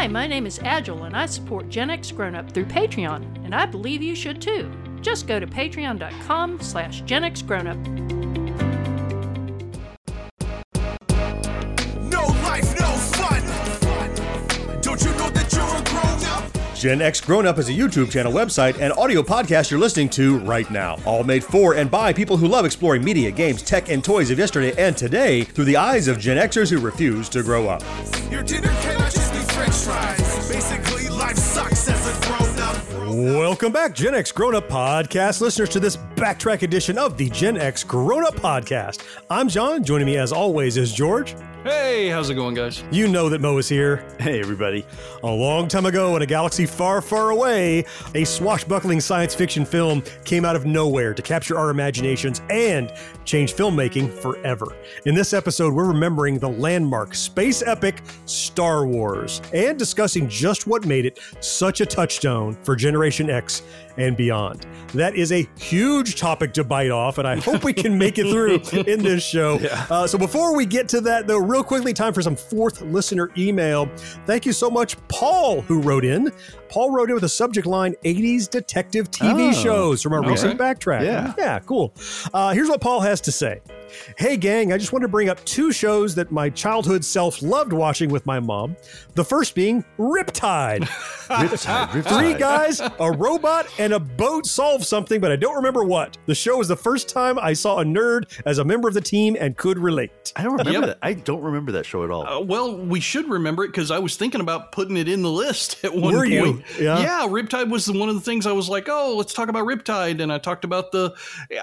Hi, my name is Agile and I support Gen X Grown Up through Patreon, and I believe you should too. Just go to patreon.com slash Gen X Grown Up. No life, no fun. Don't you know that you're a grown up? Gen X Grown Up is a YouTube channel, website, and audio podcast you're listening to right now. All made for and by people who love exploring media, games, tech, and toys of yesterday and today through the eyes of Gen Xers who refuse to grow up. Welcome back, Gen X Grown Up Podcast listeners, to this backtrack edition of the Gen X Grown Up Podcast. I'm John. Joining me, as always, is George. Hey, how's it going, guys? You know that Mo is here. Hey, everybody. A long time ago, in a galaxy far, far away, a swashbuckling science fiction film came out of nowhere to capture our imaginations and change filmmaking forever. In this episode, we're remembering the landmark space epic Star Wars and discussing just what made it such a touchstone for Generation X and beyond. That is a huge topic to bite off, and I hope we can make it through in this show. Uh, so before we get to that, though, real quickly, time for some fourth listener email. Thank you so much, Paul, who wrote in. Paul wrote it with a subject line 80s detective TV Oh, shows from our okay. recent backtrack. Yeah. Yeah, cool. Uh, here's what Paul has to say. Hey, gang, I just want to bring up two shows that my childhood self loved watching with my mom. The first being Riptide. Riptide, Riptide. Three guys, a robot, and a boat solve something, but I don't remember what. The show was the first time I saw a nerd as a member of the team and could relate. I don't remember Yep. that. I don't remember that show at all. Uh, well, we should remember it because I was thinking about putting it in the list at one Were point. you? Yeah. yeah, Riptide was one of the things I was like, oh, let's talk about Riptide. And I talked about the,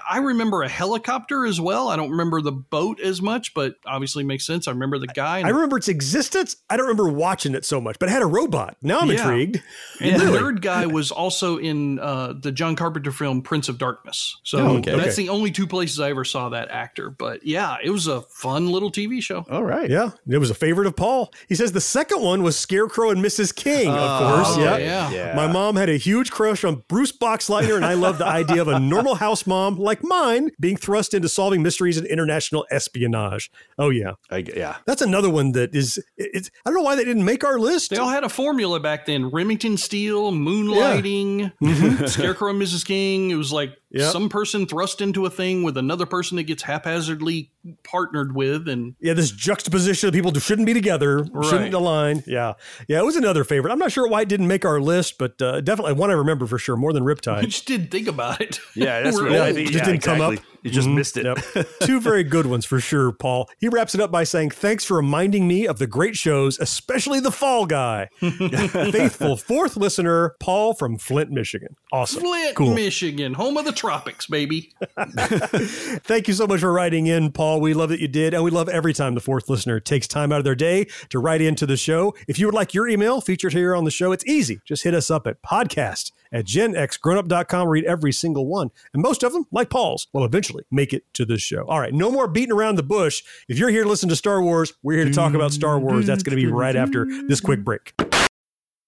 I remember a helicopter as well. I don't remember the boat as much, but obviously makes sense. I remember the guy. I remember its existence. I don't remember watching it so much, but it had a robot. Now I'm Yeah. intrigued. And Really? the third guy was also in uh, the John Carpenter film Prince of Darkness. So Oh, okay. that's Okay. the only two places I ever saw that actor. But yeah, it was a fun little TV show. all right. Yeah, it was a favorite of Paul. He says the second one was Scarecrow and Mrs. King, of course. Oh, yeah. yeah. Yeah. My mom had a huge crush on Bruce Boxleitner, and I loved the idea of a normal house mom like mine being thrust into solving mysteries and international espionage. Oh yeah, I, yeah. that's another one that is. It's. I don't know why they didn't make our list. They all had a formula back then. Remington Steele, moonlighting, mm-hmm. Scarecrow and Mrs. King. It was like Yep. some person thrust into a thing with another person that gets haphazardly partnered with. And Yeah, this juxtaposition of people who shouldn't be together, shouldn't align. Yeah, yeah, it was another favorite. I'm not sure why it didn't make our list, but uh, definitely one I remember for sure more than I Riptide. just didn't think about it. Yeah, that's We're what I old. think. Just yeah, didn't come up. Exactly. You just Mhm. missed it. Yep. Two very good ones for sure, Paul. He wraps it up by saying, Thanks for reminding me of the great shows, especially The Fall Guy. Faithful fourth listener, Paul from Flint, Michigan. Awesome. Flint, Cool. Michigan, home of the tropics, baby. Thank you so much for writing in, Paul. We love that you did. And we love every time the fourth listener takes time out of their day to write into the show. If you would like your email featured here on the show, it's easy. Just hit us up at podcast at genxgrownup.com. Read every single one. And most of them, like Paul's, will eventually make it to this show. All right, no more beating around the bush. If you're here to listen to Star Wars, we're here to talk about Star Wars. That's going to be right after this quick break.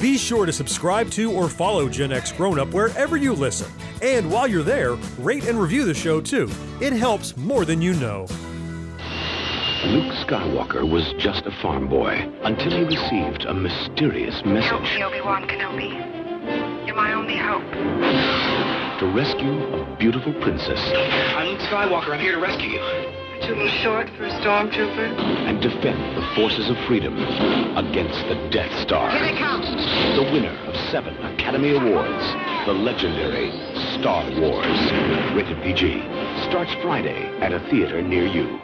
Be sure to subscribe to or follow Gen X Grown Up wherever you listen. And while you're there, rate and review the show too. It helps more than you know. Luke Skywalker was just a farm boy until he received a mysterious message. Help message me, Obi-Wan Kenobi. You're my only hope. to rescue a beautiful princess I'm Luke Skywalker. I'm here to rescue you. Too short for a stormtrooper. and defend the forces of freedom against the Death Star. Here they come. The winner of seven Academy Awards, the legendary Star Wars. Rated PG. Starts Friday at a theater near you.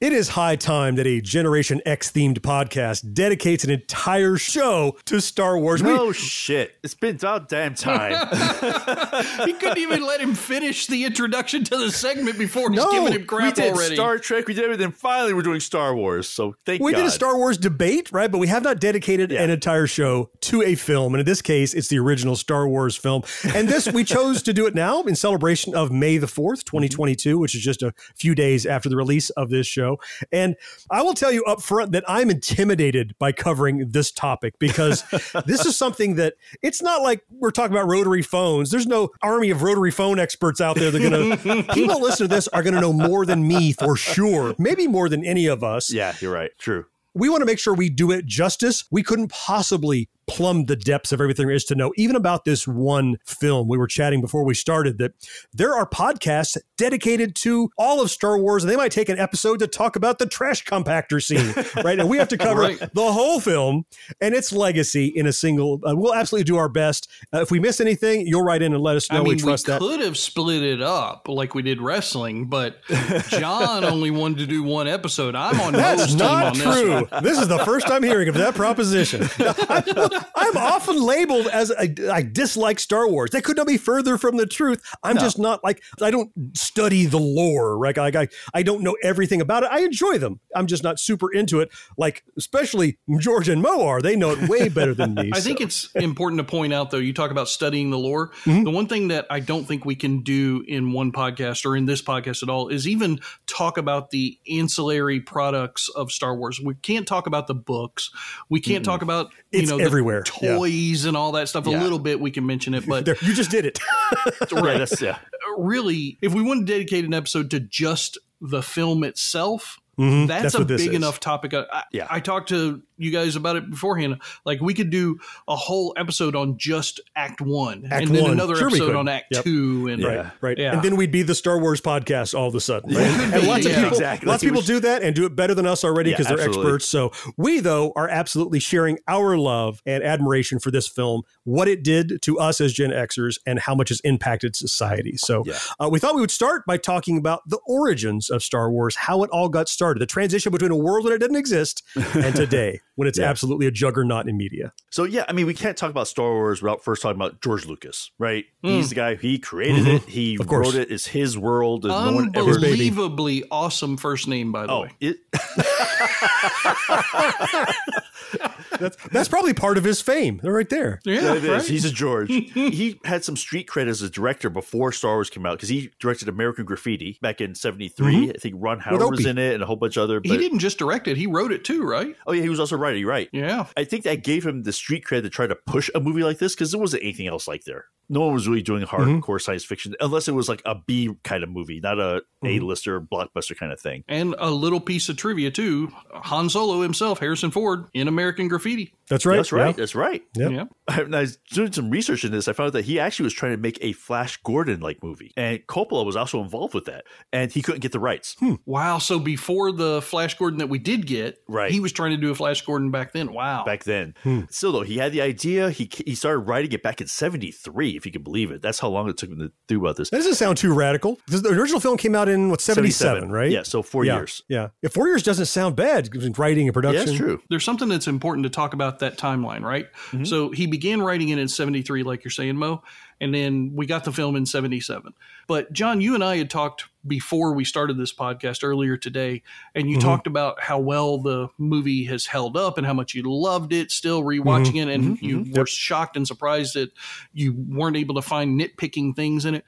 It is high time that a Generation X themed podcast dedicates an entire show to Star Wars. We- No shit. It's been about damn time. he couldn't even let him finish the introduction to the segment before he's No, giving him we did already. Star Trek, we did everything. Finally, we're doing Star Wars. So thank you. we God. did a Star Wars debate, right? But we have not dedicated an entire show to a film. And in this case, it's the original Star Wars film. And this, we chose to do it now in celebration of May the 4th, 2022, which is just a few days after the release of this show. And I will tell you up front that I'm intimidated by covering this topic because this is something that it's not like we're talking about rotary phones. There's no army of rotary phone experts out there. They're going to, people listen to this are going to know more than me for sure, maybe more than any of us Yeah, you're right. True. we want to make sure we do it justice. We couldn't possibly plumb the depths of everything there is to know, even about this one film. We were chatting before we started that there are podcasts dedicated to all of Star Wars, and they might take an episode to talk about the trash compactor scene, right? And we have to cover Right. the whole film and its legacy in a single. Uh, we'll absolutely do our best. Uh, if we miss anything, you'll write in and let us know. I mean, we we, trust that. could have split it up like we did wrestling, but John only wanted to do one episode. I'm on That's not on this true. one. This, is the first I'm hearing of that proposition. I'm, often labeled as I, I dislike Star Wars. That could not be further from the truth. I'm just not like I don't study the lore. Right? Like I, I don't know everything about it. I enjoy them. I'm just not super into it. Like especially George and Mo are. They know it way better than me. I think it's important to point out, though, you talk about studying the lore. Mm-hmm. The one thing that I don't think we can do in one podcast or in this podcast at all is even talk about the ancillary products of Star Wars. We can't talk about the books. We can't talk about you It's know everywhere. the toys and all that stuff. A little bit we can mention it, but There, you just did it. Yeah, that's, yeah. really, if we want to dedicate an episode to just the film itself, Mhm. that's, That's a what this big is. enough topic. I, I- Yeah. I talked to you guys about it beforehand. Like we could do a whole episode on just Act One, Act and then one. another Sure episode on Act Yep. Two, and Yeah. Right. Yeah. And then we'd be the Star Wars podcast all of a sudden. Right? could And be, lots of people, Exactly. lots of people do that and do it better than us already Yeah, because they're absolutely. experts. So we, though, are absolutely sharing our love and admiration for this film, what it did to us as Gen Xers, and how much it's impacted society. So Yeah. uh, we thought we would start by talking about the origins of Star Wars, how it all got started, the transition between a world when it didn't exist and today when it's Yeah. absolutely a juggernaut in media. So yeah, I mean, we can't talk about Star Wars without first talking about George Lucas, right? Hmm. He's the guy. He created it. He Of course. wrote it. It's his world. There's no one ever. unbelievably awesome first name, by the Oh, way. it, That's, that's probably part of his fame. They're right there. Yeah, Yeah, it is. right? He's a George. he had some street cred as a director before Star Wars came out because he directed American Graffiti back in '73. Mm-hmm. I think Ron Howard was in it and a whole bunch of other. he didn't just direct it; he wrote it too, right? Oh yeah, he was also writing. right. Yeah. I think that gave him the street cred to try to push a movie like this because there wasn't anything else like there. No one was really doing Mm-hmm. hardcore science fiction unless it was like a B kind of movie, not a Mm-hmm. A-lister blockbuster kind of thing. And a little piece of trivia too: Han Solo himself, Harrison Ford, in American Graffiti. That's right. That's right. Yeah. That's right. Yep. Yeah. When I was doing some research in this, I found out that he actually was trying to make a Flash Gordon like movie, and Coppola was also involved with that, and he couldn't get the rights. Wow. So before the Flash Gordon that we did get, Right. he was trying to do a Flash Gordon back then. Wow. Back then, Hmm. still though, he had the idea. He he started writing it back in '73, if you can believe it. That's how long it took him to do about this. That doesn't sound too radical. The the original film came out in what seventy seven, right? Yeah, so four yeah, years. Yeah, if four years doesn't sound bad, in writing and Yeah, production. that's true. There's something that's important to talk about that timeline, right? Mm-hmm. So he began writing it in 73, like you're saying, Mo, and then we got the film in 77. But John, you and I had talked before we started this podcast earlier today, and you Mm-hmm. talked about how well the movie has held up and how much you loved it, still rewatching Mm-hmm. it, and you were shocked and surprised that you weren't able to find nitpicking things in it.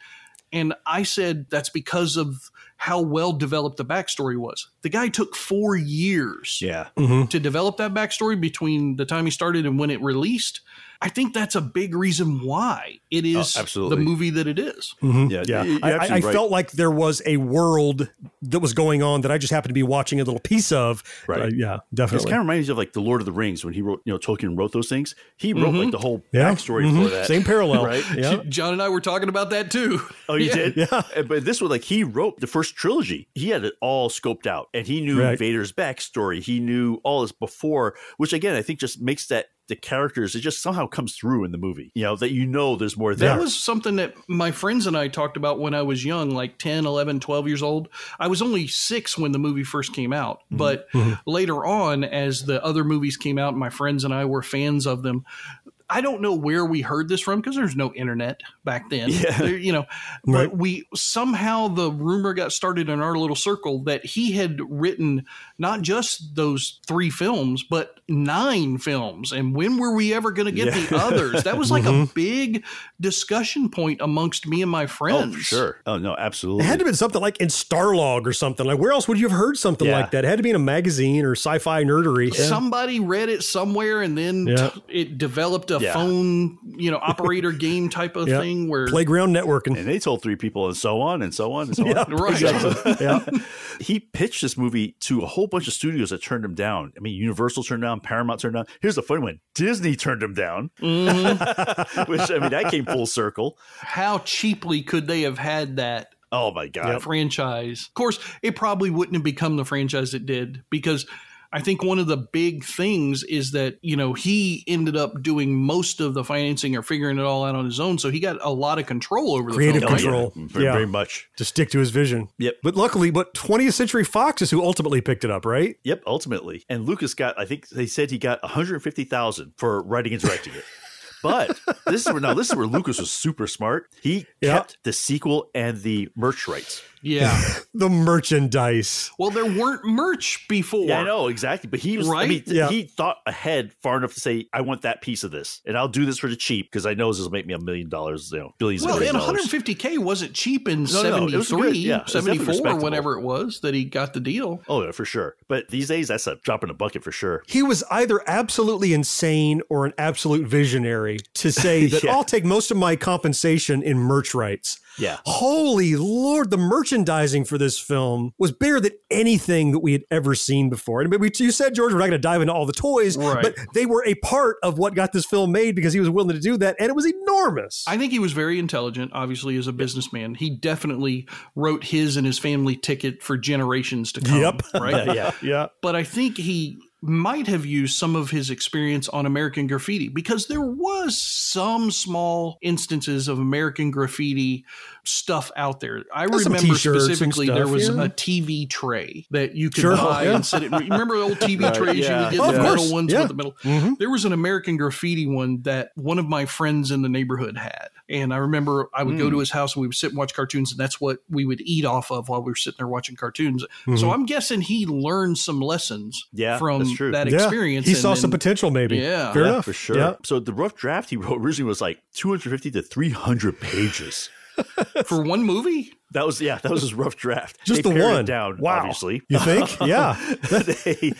And I said that's because of how well developed the backstory was. The guy took four years Yeah. to develop that backstory between the time he started and when it released. I think that's a big reason why it is Oh, absolutely. the movie that it is. Mhm. Yeah, yeah. I, I, I right. felt like there was a world that was going on that I just happened to be watching a little piece of. Right. Uh, yeah, This definitely. kind of reminds me of like the Lord of the Rings when he wrote, you know, Tolkien wrote those things. He wrote like the whole Mm-hmm. Yeah. backstory Mhm. for that. Same parallel. right? Yeah. John and I were talking about that too. Oh, you Yeah. did? Yeah. But this was like he wrote the first trilogy. He had it all scoped out and he knew Right. Vader's backstory. He knew all this before, which again, I think just makes that the characters, it just somehow comes through in the movie. You know, that you know there's more there. That was something that my friends and I talked about when I was young, like 10, 11, 12 years old. I was only six when the movie first came out. Mm-hmm. But later on, as the other movies came out, my friends and I were fans of them. I don't know where we heard this from because there's no internet back then. Yeah. There- you know, Right. but we somehow the rumor got started in our little circle that he had written not just those three films, but nine films. And when were we ever going to get Yeah. the others? That was like a mm-hmm. big discussion point amongst me and my oh, friends. for sure. Oh, no, absolutely. It had to have been something like in Starlog or something. Like, where else would you have heard something Yeah. like that? It had to be in a magazine or sci fi nerdery. Yeah. Somebody read it somewhere, and then Yeah. t- it developed a Yeah. phone, you know, operator game type of Yeah. thing where Playground networking. and they told three people and so on and so on and so Yeah. on. Right. yeah. he pitched this movie to a whole bunch of studios that turned him down. I mean, Universal turned down, Paramount turned down. Here's the funny one: Disney turned him down, Mm-hmm. which I mean, that came full circle. how cheaply could they have had that Oh my god! franchise? Of course, it probably wouldn't have become the franchise it did because I think one of the big things is that, you know, he ended up doing most of the financing or figuring it all out on his own. So he got a lot of control over the Creative film. control. Oh, yeah, very, Yeah. very much. To stick to his vision. Yep. But luckily, but 20th Century Fox is who ultimately picked it up, right? Yep, ultimately. And Lucas got, I think they said he got 150,000 for writing and directing it. But this is where now this is where Lucas was super smart. He Yeah. kept the sequel and the merch rights. Yeah. The merchandise. Well, there weren't merch before. Yeah, I know exactly. But he was, I mean, Yeah. he thought ahead far enough to say, "I want that piece of this, and I'll do this for the cheap because I know this will make me a million dollars, you know, billions Well, of and 150K wasn't cheap in No, no, it was 73, good. Yeah, it was definitely 74, respectable. whenever it was that he got the deal. Oh, yeah, for sure. But these days, that's a drop in the bucket for sure. He was either absolutely insane or an absolute visionary to say that Yeah. I'll take most of my compensation in merch rights. Yeah. Holy Lord, the merchandising for this film was bigger than anything that we had ever seen before. And we, you said, George, we're not going to dive into all the toys, Right. but they were a part of what got this film made because he was willing to do that. And it was enormous. I think he was very intelligent, obviously, as a businessman. He definitely wrote his and his family ticket for generations to come. Yep. Right. yeah. yeah. but I think he might have used some of his experience on American graffiti because there was some small instances of American graffiti stuff out there. I There's remember t-shirts and specifically there was yeah. a TV tray that you could Sure, buy yeah. and sit in. Remember the old TV Right, trays yeah. you would get Oh, the of metal ones yeah. with the metal. Mhm. There was an American graffiti one that one of my friends in the neighborhood had. And I remember I would Hmm. go to his house and we would sit and watch cartoons, and that's what we would eat off of while we were sitting there watching cartoons. Mm-hmm. So I'm guessing he learned some lessons Yeah, from that Yeah. experience. He and saw then- some potential, maybe. Yeah. Fair Yeah, enough. for sure. Yeah. So the rough draft he wrote originally was like 250 to 300 pages. For one movie. That was yeah, that was his rough draft. Just They the pared it one. down, Wow. obviously. You think? Yeah. They-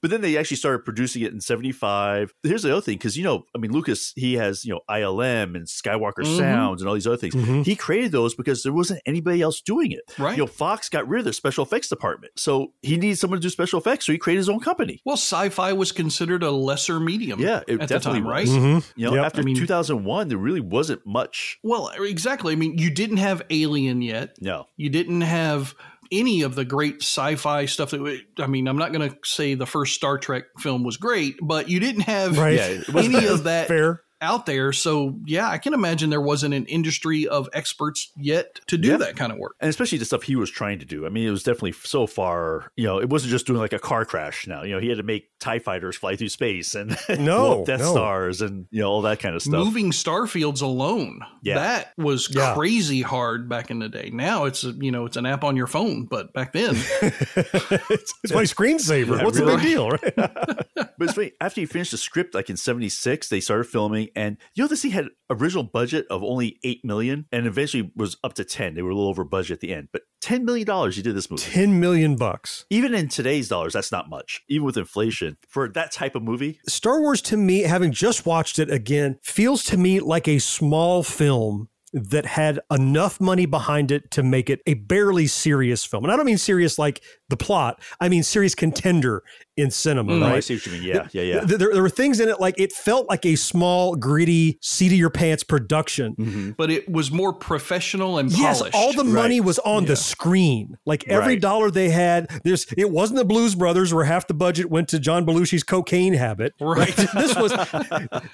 but then they actually started producing it in 75. Here's the other thing, because you know, I mean, Lucas, he has, you know, ILM and Skywalker Mhm. Sounds and all these other things. Mhm. He created those because there wasn't anybody else doing it. Right. You know, Fox got rid of their special effects department. So he needed someone to do special effects. So he created his own company. Well, sci-fi was considered a lesser medium. Yeah, it at the time, was. right? Mhm. You know, Yep. after I mean- 2001, there really wasn't much. Well, exactly. I mean, you didn't have Alien yet. No. You didn't have any of the great sci-fi stuff that we- I mean, I'm not going to say the first Star Trek film was great, but you didn't have Right. Yeah, any of that Fair. Out there. So, yeah, I can imagine there wasn't an industry of experts yet to do Yeah. that kind of work. and especially the stuff he was trying to do. I mean, it was definitely so far. You know, it wasn't just doing like a car crash. Now, you know, he had to make Tie fighters fly through space and No, blow Death no. Stars and you know all that kind of stuff. Moving starfields alone, Yeah. that was Yeah. crazy hard back in the day. Now it's a, you know it's an app on your phone, but back then, it's, it's my screensaver. Yeah, What's the big deal, right? but it's funny. After you finished the script, like in '76, they started filming, and you know this thing had original budget of only eight million, and eventually was up to ten. They were a little over budget at the end, but ten million dollars you did this movie. Ten million bucks. Even in today's dollars, that's not much. Even with inflation, for that type of movie, Star Wars to me, having just watched it again, feels to me like a small film that had enough money behind it to make it a barely serious film. And I don't mean serious like the plot, I mean serious contender in cinema, mm. Oh, right? I see what you mean. Yeah, yeah, yeah. There, there were things in it like it felt like a small, gritty, seat of your pants production. Mm-hmm. But it was more professional and Yes, polished. all the money was on the screen. Like every Right. dollar they had, there's it wasn't the Blues Brothers where half the budget went to John Belushi's cocaine habit. Right. this was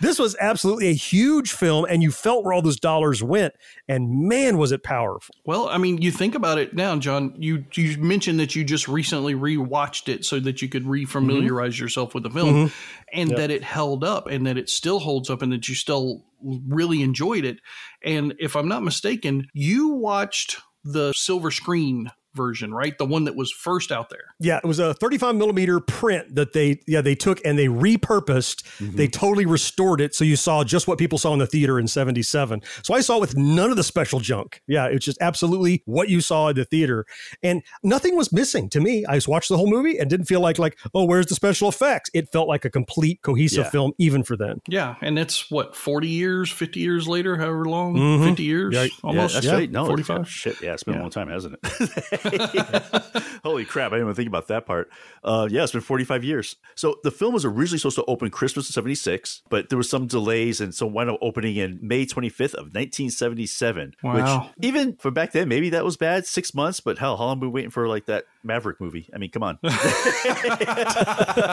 this was absolutely a huge film, and you felt where all those dollars went. And man, was it powerful. Well, I mean, you think about it now, John. You you mentioned that you just recently rewatched it so that you could refamiliarize yourself with the film, mm-hmm. and that it held up, and that it still holds up, and that you still really enjoyed it. And if I'm not mistaken, you watched the silver screen version, right? The one that was first out there. Yeah, it was a 35 millimeter print that they yeah they took and they repurposed. Mm-hmm. They totally restored it so you saw just what people saw in the theater in 77. So I saw it with none of the special junk. Yeah, it's just absolutely what you saw in the theater. And nothing was missing to me. I just watched the whole movie and didn't feel like like, oh, where's the special effects? It felt like a complete cohesive Yeah. film even for then. Yeah, and it's what 40 years, 50 years later, however long, mm-hmm. 50 years, Yeah, almost. yeah, that's yeah, right. No, 45. it's- Shit, yeah, it's been a long time, hasn't it? Holy crap! I didn't even think about that part. Uh, yeah, it's been 45 years. So the film was originally supposed to open Christmas of '76, but there was some delays, and so wound up opening in May 25th of 1977. Wow. Which even for back then, maybe that was bad. Six months, but hell, how long have we been waiting for like that Maverick movie? I mean, come on.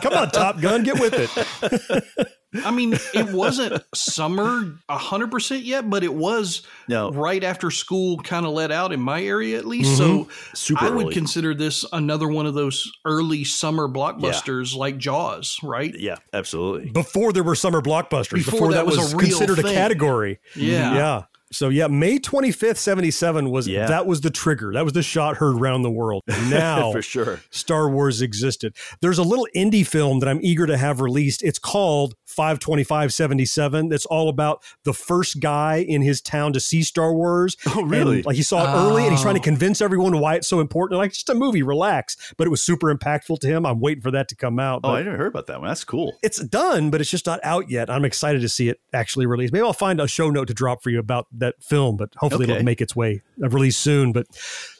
Come on, Top Gun, get with it. I mean, it wasn't summer hundred percent yet, but it was No. right after school kind of let out in my area at least. So mm-hmm. Super I would early. consider this another one of those early summer blockbusters like Jaws, right? yeah, absolutely. Before there were summer blockbusters, Before before, that that, was was, a real considered a category. Yeah. Mm-hmm. Yeah. So yeah, May 25th, 77 was Yeah. that was the trigger. That was the shot heard around the world. Now For sure. Star Wars existed. There's a little indie film that I'm eager to have released. It's called 52577. That's all about the first guy in his town to see Star Wars. Oh, really? And, like he saw it early and he's trying to Oh. convince everyone why it's so important. Like just a movie, relax. But it was super impactful to him. I'm waiting for that to come out. Oh, I never heard about that one. That's cool. it's done, but it's just not out yet. I'm excited to see it actually released. Maybe I'll find a show note to drop for you about that film, but hopefully Okay. it'll make its way uh, release soon. But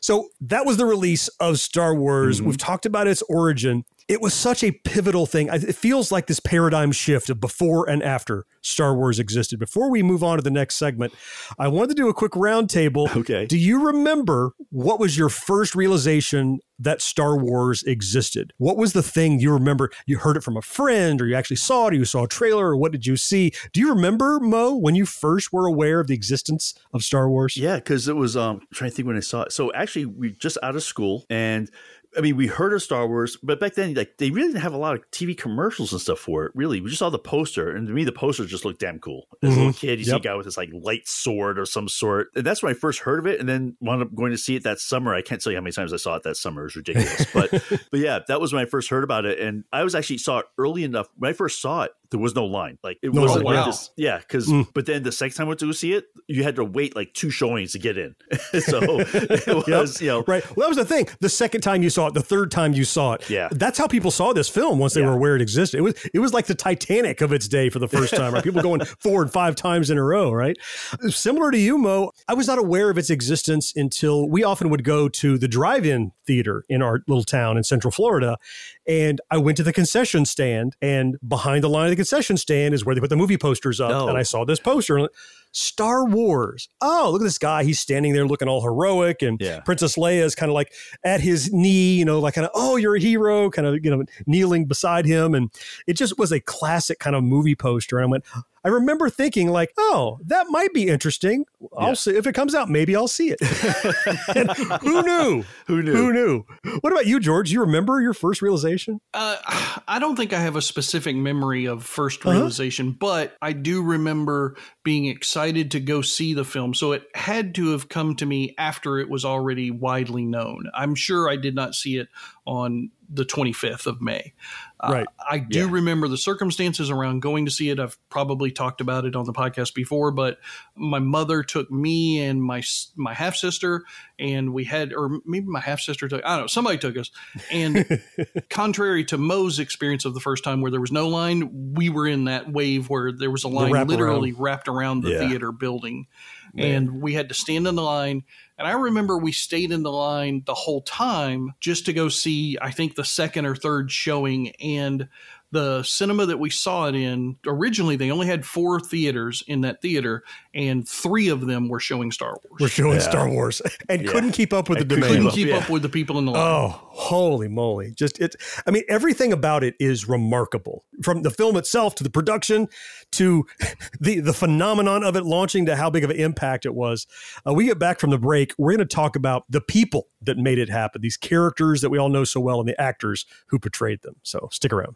so that was the release of Star Wars. Mm-hmm. We've talked about its origin. It was such a pivotal thing. It feels like this paradigm shift of before and after Star Wars existed. Before we move on to the next segment, I wanted to do a quick roundtable. Okay. Do you remember what was your first realization that Star Wars existed? What was the thing you remember? You heard it from a friend, or you actually saw it, or you saw a trailer, or what did you see? Do you remember, Mo, when you first were aware of the existence of Star Wars? Yeah, because it was um I'm trying to think when I saw it. So actually we just out of school and I mean we heard of Star Wars, but back then like they really didn't have a lot of TV commercials and stuff for it. Really. We just saw the poster and to me the poster just looked damn cool. As a little mm-hmm. kid, you see a guy with this like light sword or some sort. And that's when I first heard of it and then wound up going to see it that summer. I can't tell you how many times I saw it that summer. It was ridiculous. but but yeah, that was when I first heard about it. And I was actually saw it early enough. When I first saw it, there was no line. Like it No wasn't line. Wow. this. Yeah, because Mm. but then the second time I went to go see it, you had to wait like two showings to get in. so it was, you know, Right. Well, that was the thing. The second time you saw it, the third time you saw it. Yeah. That's how people saw this film once they Yeah. were aware it existed. It was it was like the Titanic of its day for the first time, right? People going four and five times in a row, right? Similar to you, Mo, I was not aware of its existence until we often would go to the drive-in theater in our little town in Central Florida. And I went to the concession stand, and behind the line of the concession stand is where they put the movie posters up. Oh. And I saw this poster. Star Wars. Oh, look at this guy. He's standing there looking all heroic, and Yeah. Princess Leia is kind of like at his knee, you know, like kind of, oh, you're a hero, kind of, you know, kneeling beside him. And it just was a classic kind of movie poster. And I went, I remember thinking, like, oh, that might be interesting. I'll Yeah. see if it comes out, maybe I'll see it. Who knew? Who knew? Who knew? What about you, George? You remember your first realization? Uh, I don't think I have a specific memory of 1st Uh-huh. realization, but I do remember being excited to go see the film. So it had to have come to me after it was already widely known. I'm sure I did not see it on the 25th of May. Right. Uh, I do Yeah. remember the circumstances around going to see it. I've probably talked about it on the podcast before, but my mother took me and my my half sister, and we had, or maybe my half sister took. I don't know. Somebody took us, and contrary to Mo's experience of the first time where there was no line, we were in that wave where there was a line wraparound. literally wrapped around the Yeah. theater building, and we had to stand in the line. And I remember we stayed in the line the whole time just to go see, I think, the second or third showing. And the cinema that we saw it in, originally, they only had four theaters in that theater, and three of them were showing Star Wars. We're showing Yeah. Star Wars and Yeah. couldn't keep up with the couldn't demand. couldn't keep Yeah. up with the people in the line. Oh, holy moly. Just it I mean everything about it is remarkable. From the film itself to the production to the the phenomenon of it launching to how big of an impact it was. Uh, we get back from the break, we're going to talk about the people that made it happen. These characters that we all know so well and the actors who portrayed them. So, stick around.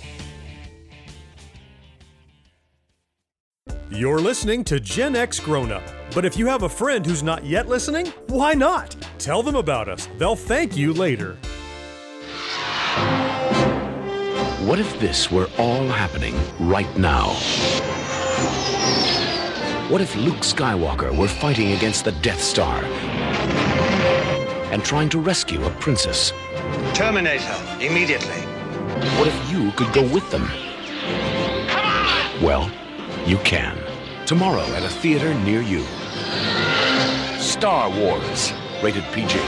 You're listening to Gen X Grown Up. But if you have a friend who's not yet listening, why not? Tell them about us. They'll thank you later. What if this were all happening right now? What if Luke Skywalker were fighting against the Death Star and trying to rescue a princess? Terminator, immediately. What if you could go with them? Well, you can. Tomorrow at a theater near you. Star Wars, rated PG.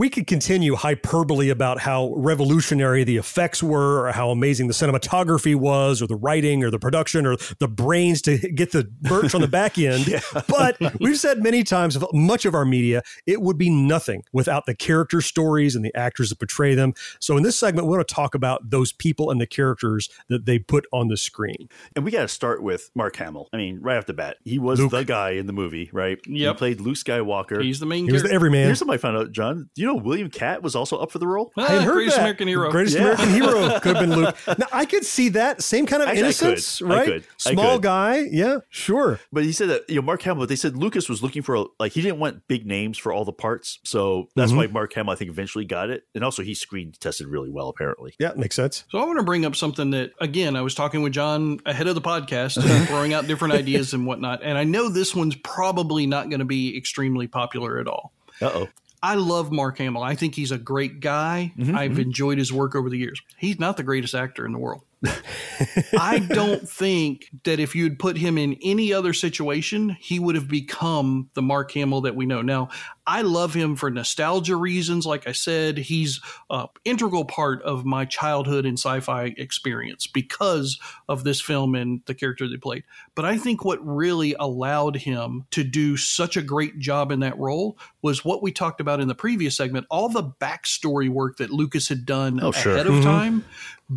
We could continue hyperbole about how revolutionary the effects were, or how amazing the cinematography was, or the writing, or the production, or the brains to get the birch on the back end. But we've said many times of much of our media, it would be nothing without the character stories and the actors that portray them. So in this segment, we want to talk about those people and the characters that they put on the screen. And we got to start with Mark Hamill. I mean, right off the bat, he was Luke. the guy in the movie, right? He played Luke Skywalker. He's the main He was the character. everyman. Here's something I found out, John. You know William Katt was also up for the role? Ah, I heard greatest that. American hero. Greatest Yeah. American hero could have been Luke. Now I could see that same kind of Actually, I could. innocence, I right? could. I Small could. guy, yeah, sure. But he said that you know Mark Hamill. They said Lucas was looking for a, like he didn't want big names for all the parts, so that's Mhm. why Mark Hamill I think eventually got it. And also he screen tested really well apparently. Yeah, makes sense. So I want to bring up something that, again, I was talking with John ahead of the podcast, throwing out different ideas and whatnot. And I know this one's probably not going to be extremely popular at all. Uh oh. I love Mark Hamill. I think he's a great guy. Mhm, I've mhm. enjoyed his work over the years. He's not the greatest actor in the world. I don't think that if you'd put him in any other situation, he would have become the Mark Hamill that we know. Now, I love him for nostalgia reasons. Like I said, he's an integral part of my childhood and sci fi experience because of this film and the character they played. But I think what really allowed him to do such a great job in that role was what we talked about in the previous segment all the backstory work that Lucas had done Oh, sure. ahead of Mhm. time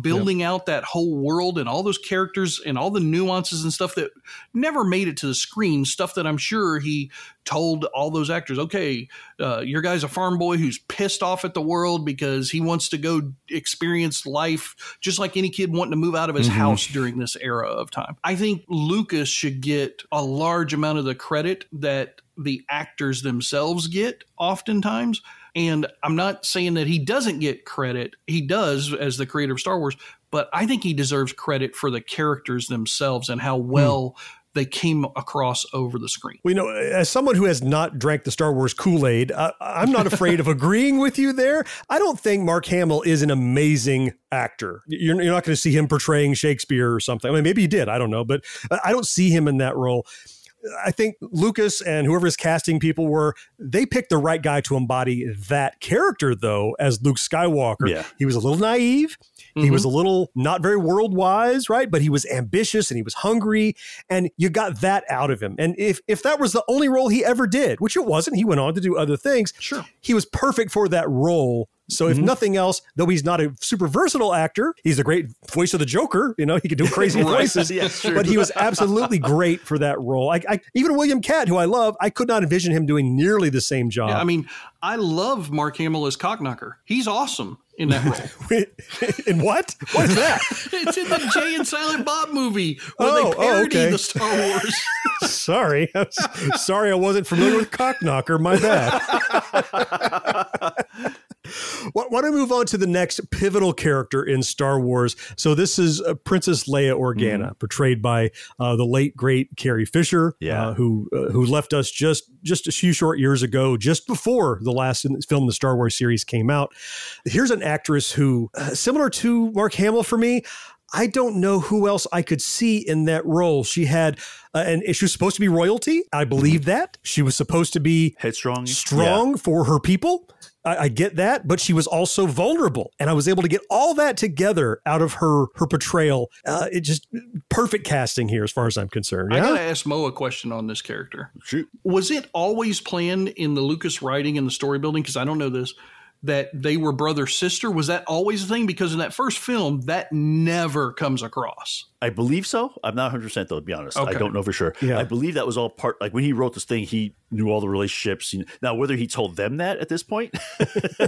building out that whole world and all those characters and all the nuances and stuff that never made it to the screen stuff that i'm sure he told all those actors okay uh, your guy's a farm boy who's pissed off at the world because he wants to go experience life just like any kid wanting to move out of his Mhm. house during this era of time i think lucas should get a large amount of the credit that the actors themselves get oftentimes and I'm not saying that he doesn't get credit. He does as the creator of Star Wars, but I think he deserves credit for the characters themselves and how well they came across over the screen. Well, you know, as someone who has not drank the Star Wars Kool Aid, uh, I'm not afraid of agreeing with you there. I don't think Mark Hamill is an amazing actor. You're, you're not going to see him portraying Shakespeare or something. I mean, maybe he did. I don't know, but I don't see him in that role. I think Lucas and whoever his casting people were, they picked the right guy to embody that character, though, as Luke Skywalker. Yeah. He was a little naive. He was mm-hmm. a little not very world wise, right? But he was ambitious and he was hungry, and you got that out of him. And if if that was the only role he ever did, which it wasn't, he went on to do other things. Sure, he was perfect for that role. So if mm-hmm. nothing else, though he's not a super versatile actor, he's a great voice of the Joker. You know, he could do crazy Right. voices. Yeah, but he was absolutely great for that role. I, I, even William Katt, who I love, I could not envision him doing nearly the same job. Yeah, I mean, I love Mark Hamill as Cocknocker. He's awesome in that role. in what? What is that? it's in the Jay and Silent Bob movie where Oh, they oh, parody okay. the Star Wars. sorry, sorry, I wasn't familiar with Cocknocker. My bad. Why don't we move on to the next pivotal character in Star Wars? So this is uh, Princess Leia Organa, portrayed by uh, the late great Carrie Fisher, Yeah. uh, who uh, who left us just just a few short years ago, just before the last film in the Star Wars series came out. Here's an actress who, uh, similar to Mark Hamill for me. I don't know who else I could see in that role. She had, uh, and she was supposed to be royalty. I believe that she was supposed to be headstrong, strong for her people. I, I get that, but she was also vulnerable, and I was able to get all that together out of her her portrayal. Uh, it just perfect casting here, as far as I'm concerned. I Yeah? gotta ask Mo a question on this character. Shoot. Was it always planned in the Lucas writing and the story building? Because I don't know this. That they were brother sister was that always a thing? Because in that first film, that never comes across. I believe so. I'm not 100 percent though. To be honest, I don't know for sure. Yeah. I believe that was all part. Like when he wrote this thing, he knew all the relationships. He- Now, whether he told them that at this point,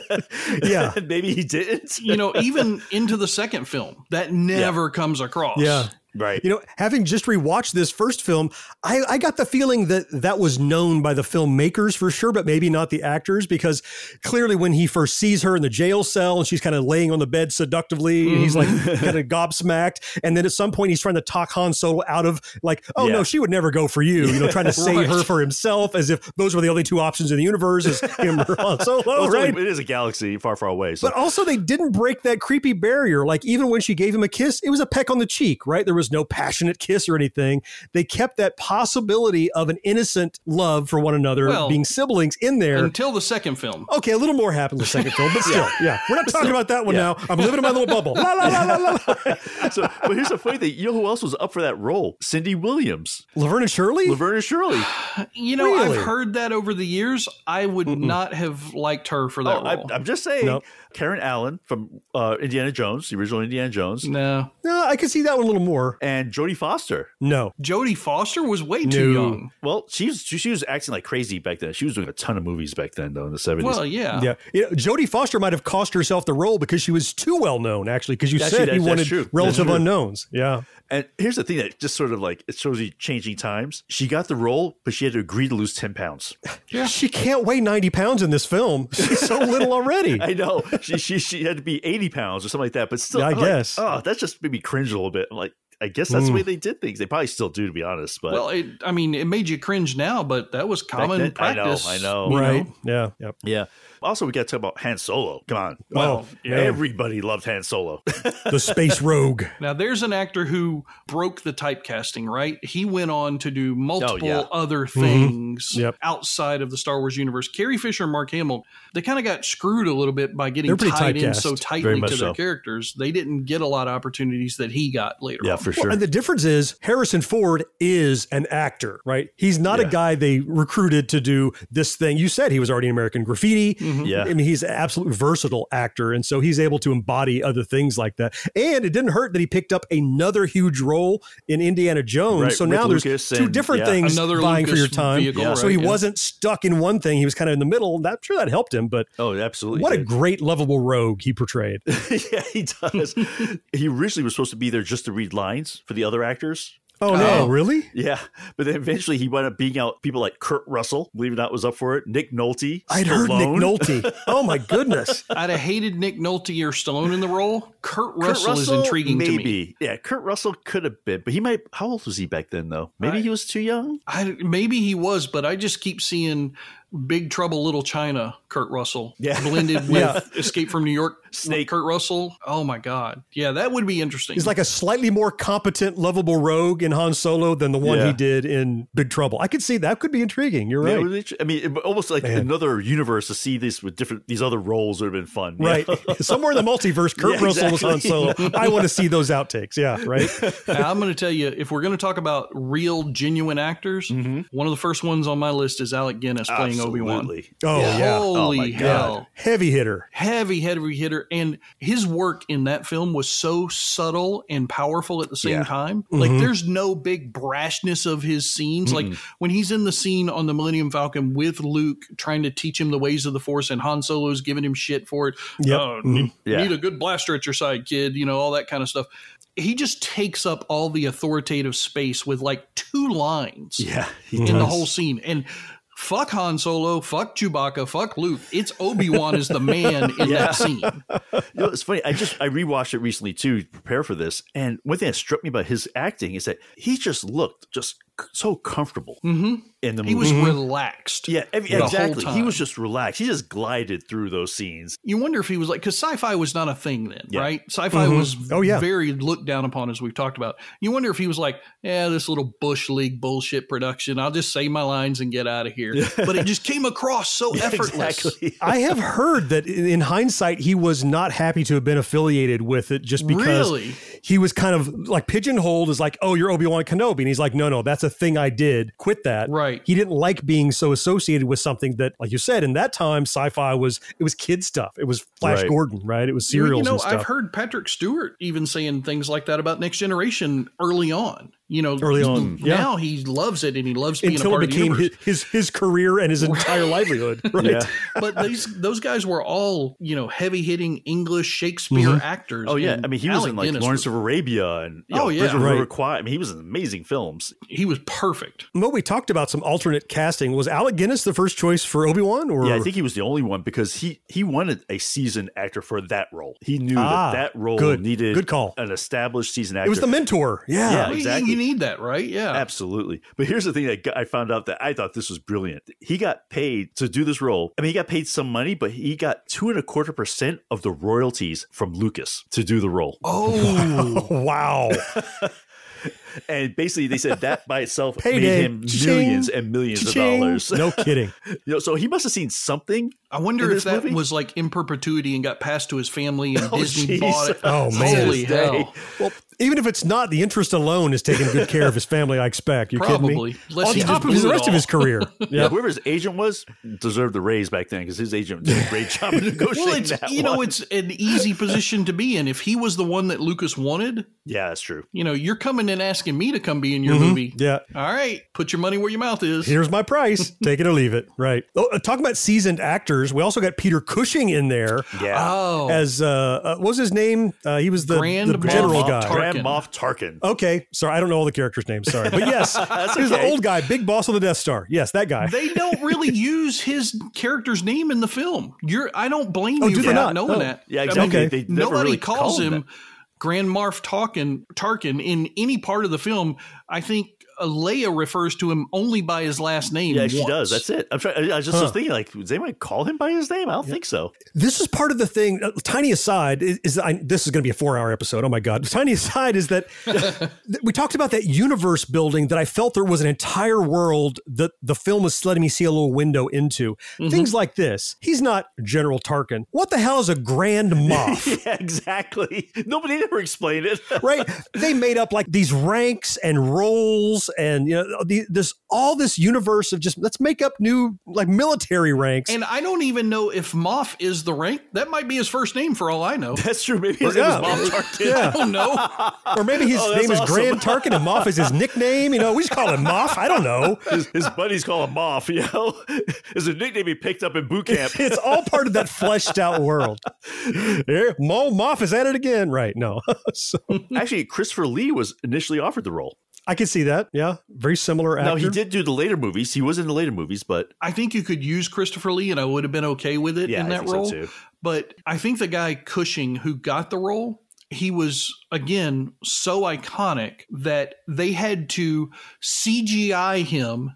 Yeah. maybe he didn't. You know, even into the second film, that never comes across. Yeah. Right. You know, having just rewatched this first film, I, I got the feeling that that was known by the filmmakers for sure, but maybe not the actors, because clearly when he first sees her in the jail cell and she's kind of laying on the bed seductively, and he's like mm-hmm. kind of gobsmacked. And then at some point he's trying to talk Han Solo out of like, oh no, she would never go for you, you know, trying to save Right. her for himself as if those were the only two options in the universe is him or Han Solo, Well, right? only- it is a galaxy far, far away. So But also, they didn't break that creepy barrier. Like, even when she gave him a kiss, it was a peck on the cheek, right? There was no passionate kiss or anything. They kept that possibility of an innocent love for one another, Well, being siblings in there. Until the second film. Okay, a little more happened in the second film, but still, yeah. We're not talking about that one now. I'm living in my little bubble. La, la, la, la, la, la. so, but here's the funny thing. You know who else was up for that role? Cindy Williams, Laverne and Shirley? Laverne and Shirley. You know, Really? I've heard that over the years. I would not have liked her for that Oh, I, role. I'm just saying. Nope. Karen Allen from uh, Indiana Jones, the original Indiana Jones, no. No, I could see that one a little more. And Jodie Foster. No. Jodie Foster was way too young. Well, she was she, she was acting like crazy back then. She was doing a ton of movies back then, though, in the 70s. Well, yeah. Yeah, you know, Jodie Foster might have cost herself the role because she was too well known, actually, because you Actually, said that- he wanted true. That's relative unknowns. Yeah. And here's the thing that just sort of like it shows you changing times. She got the role, but she had to agree to lose 10 pounds. Yeah. she can't weigh 90 pounds in this film. She's so little already. I know. She, she she had to be 80 pounds or something like that. But still, Yeah, I I'm like, guess. oh, that just made me cringe a little bit. I'm like, I guess that's the Mm. way they did things. They probably still do, to be honest. But Well, it, I mean, it made you cringe now, but that was common then- practice. I know. I know. right. know? Yeah. Yep. Yeah. Also, we got to talk about Han Solo. Come on. Oh, well, yeah. everybody loved Han Solo. The space rogue. Now, there's an actor who broke the typecasting, right? He went on to do multiple Oh, yeah. other mm-hmm. things Yep. outside of the Star Wars universe. Carrie Fisher and Mark Hamill, they kind of got screwed a little bit by getting They're pretty tied in so tightly to their so. characters. They didn't get a lot of opportunities that he got later yeah, on. for Well, sure. and the difference is Harrison Ford is an actor, right? He's not Yeah. a guy they recruited to do this thing. You said he was already in American Graffiti. Mm-hmm. Mm-hmm. Yeah. I mean, he's an absolute versatile actor. And so he's able to embody other things like that. And it didn't hurt that he picked up another huge role in Indiana Jones. Right, so with now there's two and- different yeah. things Another vying for your time. vehicle, Yeah. So he yeah. wasn't stuck in one thing. He was kind of in the middle. And I'm sure that helped him. But oh, absolutely. what a great lovable rogue he portrayed. yeah, he does. he originally was supposed to be there just to read lines for the other actors. Oh, no, Oh. really? Yeah, but then eventually he wound up being out people like Kurt Russell, believe it or not, was up for it. Nick Nolte, I'd heard Nick Nolte. Oh, my goodness. I'd have hated Nick Nolte or Stallone in the role. Kurt Kurt Russell, Russell, is intriguing maybe. to me. Yeah, Kurt Russell could have been, but he might. How old was he back then, though? Maybe I- he was too young. I, maybe he was, but I just keep seeing Big Trouble Little China, Kurt Russell. Yeah. Blended with Yeah. Escape from New York, Snake. Kurt Russell. Oh my God. Yeah, that would be interesting. He's like a slightly more competent, lovable rogue in Han Solo than the one Yeah. he did in Big Trouble. I could see that could be intriguing. You're right. it was inter- I mean, almost like Man. another universe to see this with different these other roles would have been fun. Right. Somewhere in the multiverse, Kurt Yeah, Russell was Han exactly. Solo. I want to see those outtakes. Yeah, right. Now, I'm going to tell you, if we're going to talk about real, genuine actors, mm-hmm. one of the first ones on my list is Alec Guinness playing Obi Wan. Absolutely. Oh, yeah. Holy Oh, my hell. God. Heavy hitter. Heavy, heavy hitter. And his work in that film was so subtle and powerful at the same Yeah. time. Mm-hmm. Like, there's no big brashness of his scenes. Like, when he's in the scene on the Millennium Falcon with Luke trying to teach him the ways of the Force, and Han Solo's giving him shit for it. Yep. Oh, Mhm. need, Yeah. need a good blaster at your side, kid. You know, all that kind of stuff. He just takes up all the authoritative space with like two lines Yeah, in does. the whole scene. And fuck Han Solo, fuck Chewbacca, fuck Luke. It's Obi Wan is the man in Yeah. that scene. You know, it's funny. I just I rewatched it recently too to prepare for this, and one thing that struck me about his acting is that he just looked just so comfortable hmm in the movie. He was relaxed. yeah, every- the whole exactly. He was just relaxed. He just glided through those scenes. You wonder if he was like, because sci-fi was not a thing then, Yeah. right? Sci-fi Mhm. was Oh, yeah. very looked down upon, as we've talked about. You wonder if he was like, yeah, this little bush league bullshit production. I'll just say my lines and get out of here. but it just came across so effortless. Exactly. I have heard that in in hindsight, he was not happy to have been affiliated with it just because Really? He was kind of like pigeonholed as like, oh, you're Obi Wan Kenobi. And he's like, no, no, that's a thing I did. Quit that. Right. He didn't like being so associated with something that, like you said, in that time, sci fi was, it was kid stuff. It was Flash Right. Gordon, right? It was You- serials You know, and stuff. I've heard Patrick Stewart even saying things like that about Next Generation early on. You know, Early on, yeah. now he loves it and he loves being Until a part it became of the his, universe. his his career and his entire livelihood, right? Yeah. but these those guys were all you know heavy hitting English Shakespeare Mhm. actors. Oh yeah, I mean he was Alec in like Guinness Lawrence was- of Arabia and you Oh, know, yeah. Bridge of the Right. River I mean he was in amazing films. he was perfect. What we talked about some alternate casting was Alec Guinness the first choice for Obi Wan, or Yeah, I think he was the only one because he he wanted a seasoned actor for that role. He knew Ah, that that role good. needed Good call. an established seasoned actor. it was the mentor. Yeah, Yeah, Well, you- exactly. You need that, right? Yeah. Absolutely. But here's the thing that I found out that I thought this was brilliant. He got paid to do this role. I mean, he got paid some money, but he got two and a quarter percent of the royalties from Lucas to do the role. Oh, wow. And basically, they said that by itself Payday. made him Cha-ching. millions and millions Cha-ching. of dollars. No kidding. You know, so he must have seen something. I wonder In if this that movie? was like in perpetuity and got passed to his family and Oh, Disney jeez. bought it. Oh, man. Holy To this day. hell! Well, even if it's not, the interest alone is taking good care of his family. I expect. You kidding me? Unless On top of his blew it rest of his career. Yeah, Yeah. whoever his agent was deserved the raise back then because his agent did a great job of negotiating Well, it's that you know it's an easy position to be in. If he was the one that Lucas wanted, yeah, that's true. you know, you're coming in asking me to come be in your Mhm. movie. Yeah. All right, put your money where your mouth is. Here's my price. Take it or leave it. Right. Oh, uh, talking about seasoned actors, we also got Peter Cushing in there Yeah. Oh, as uh, uh, what was his name? Uh, he was the, Grand the general Tarkin. guy. Grand Moff Tarkin. Okay, sorry, I don't know all the characters' names. Sorry, but yes, he was the old guy, big boss of the Death Star. Yes, that guy. they don't really use his character's name in the film. You're I don't blame Oh, you do for not not? knowing Oh. that. Yeah, I mean, exactly. Okay. They never nobody really calls called him that. Grand Moff Tarkin, Tarkin in any part of the film. I think Leia refers to him only by his last name. Yeah, she does. That's it. I'm trying. I was just Huh. was thinking, like, does anyone call him by his name? I don't think so. This is part of the thing. uh, tiny aside is, is I, this is going to be a four-hour episode. Oh my god! Tiny aside is that we talked about that universe building that I felt there was an entire world that the film was letting me see a little window into. Things like this. He's not General Tarkin. What the hell is a Grand Moff? yeah, exactly. Nobody ever explained it. right? They made up like these ranks and roles, and you know, the, this all this universe of just let's make up new like military ranks. And I don't even know if Moff is the rank. That might be his first name for all I know. That's true. Maybe his Yeah. name is Moff Tarkin. Yeah. I don't know. or maybe his Oh, name is awesome. Grand Tarkin and Moff is his nickname. You know, we just call him Moff. I don't know. His, his buddies call him Moff. You know, is a nickname he picked up in boot camp. It's all part of that fleshed out world. Here, Mo Moff is at it again. Right. No. so Actually, Christopher Lee was initially offered the role. I can see that. Yeah. Very similar actor. Now he did do the later movies. He was in the later movies, but I think you could use Christopher Lee, and I would have been okay with it Yeah, in I that think so role. too. But I think the guy Cushing who got the role, he was again so iconic that they had to CGI him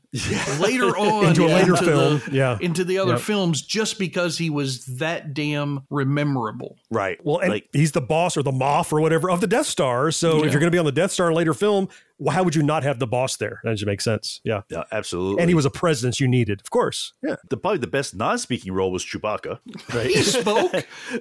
later on Into a later the- film, yeah. into the other Yep. films just because he was that damn rememberable. Right. Well, and like he's the boss or the Moff or whatever of the Death Star. So Yeah. if you're going to be on the Death Star in a later film, well, how would you not have the boss there? That doesn't make sense. Yeah. yeah, absolutely. And he was a presence you needed, of course. Yeah. the probably the best non-speaking role was Chewbacca. Right. He spoke,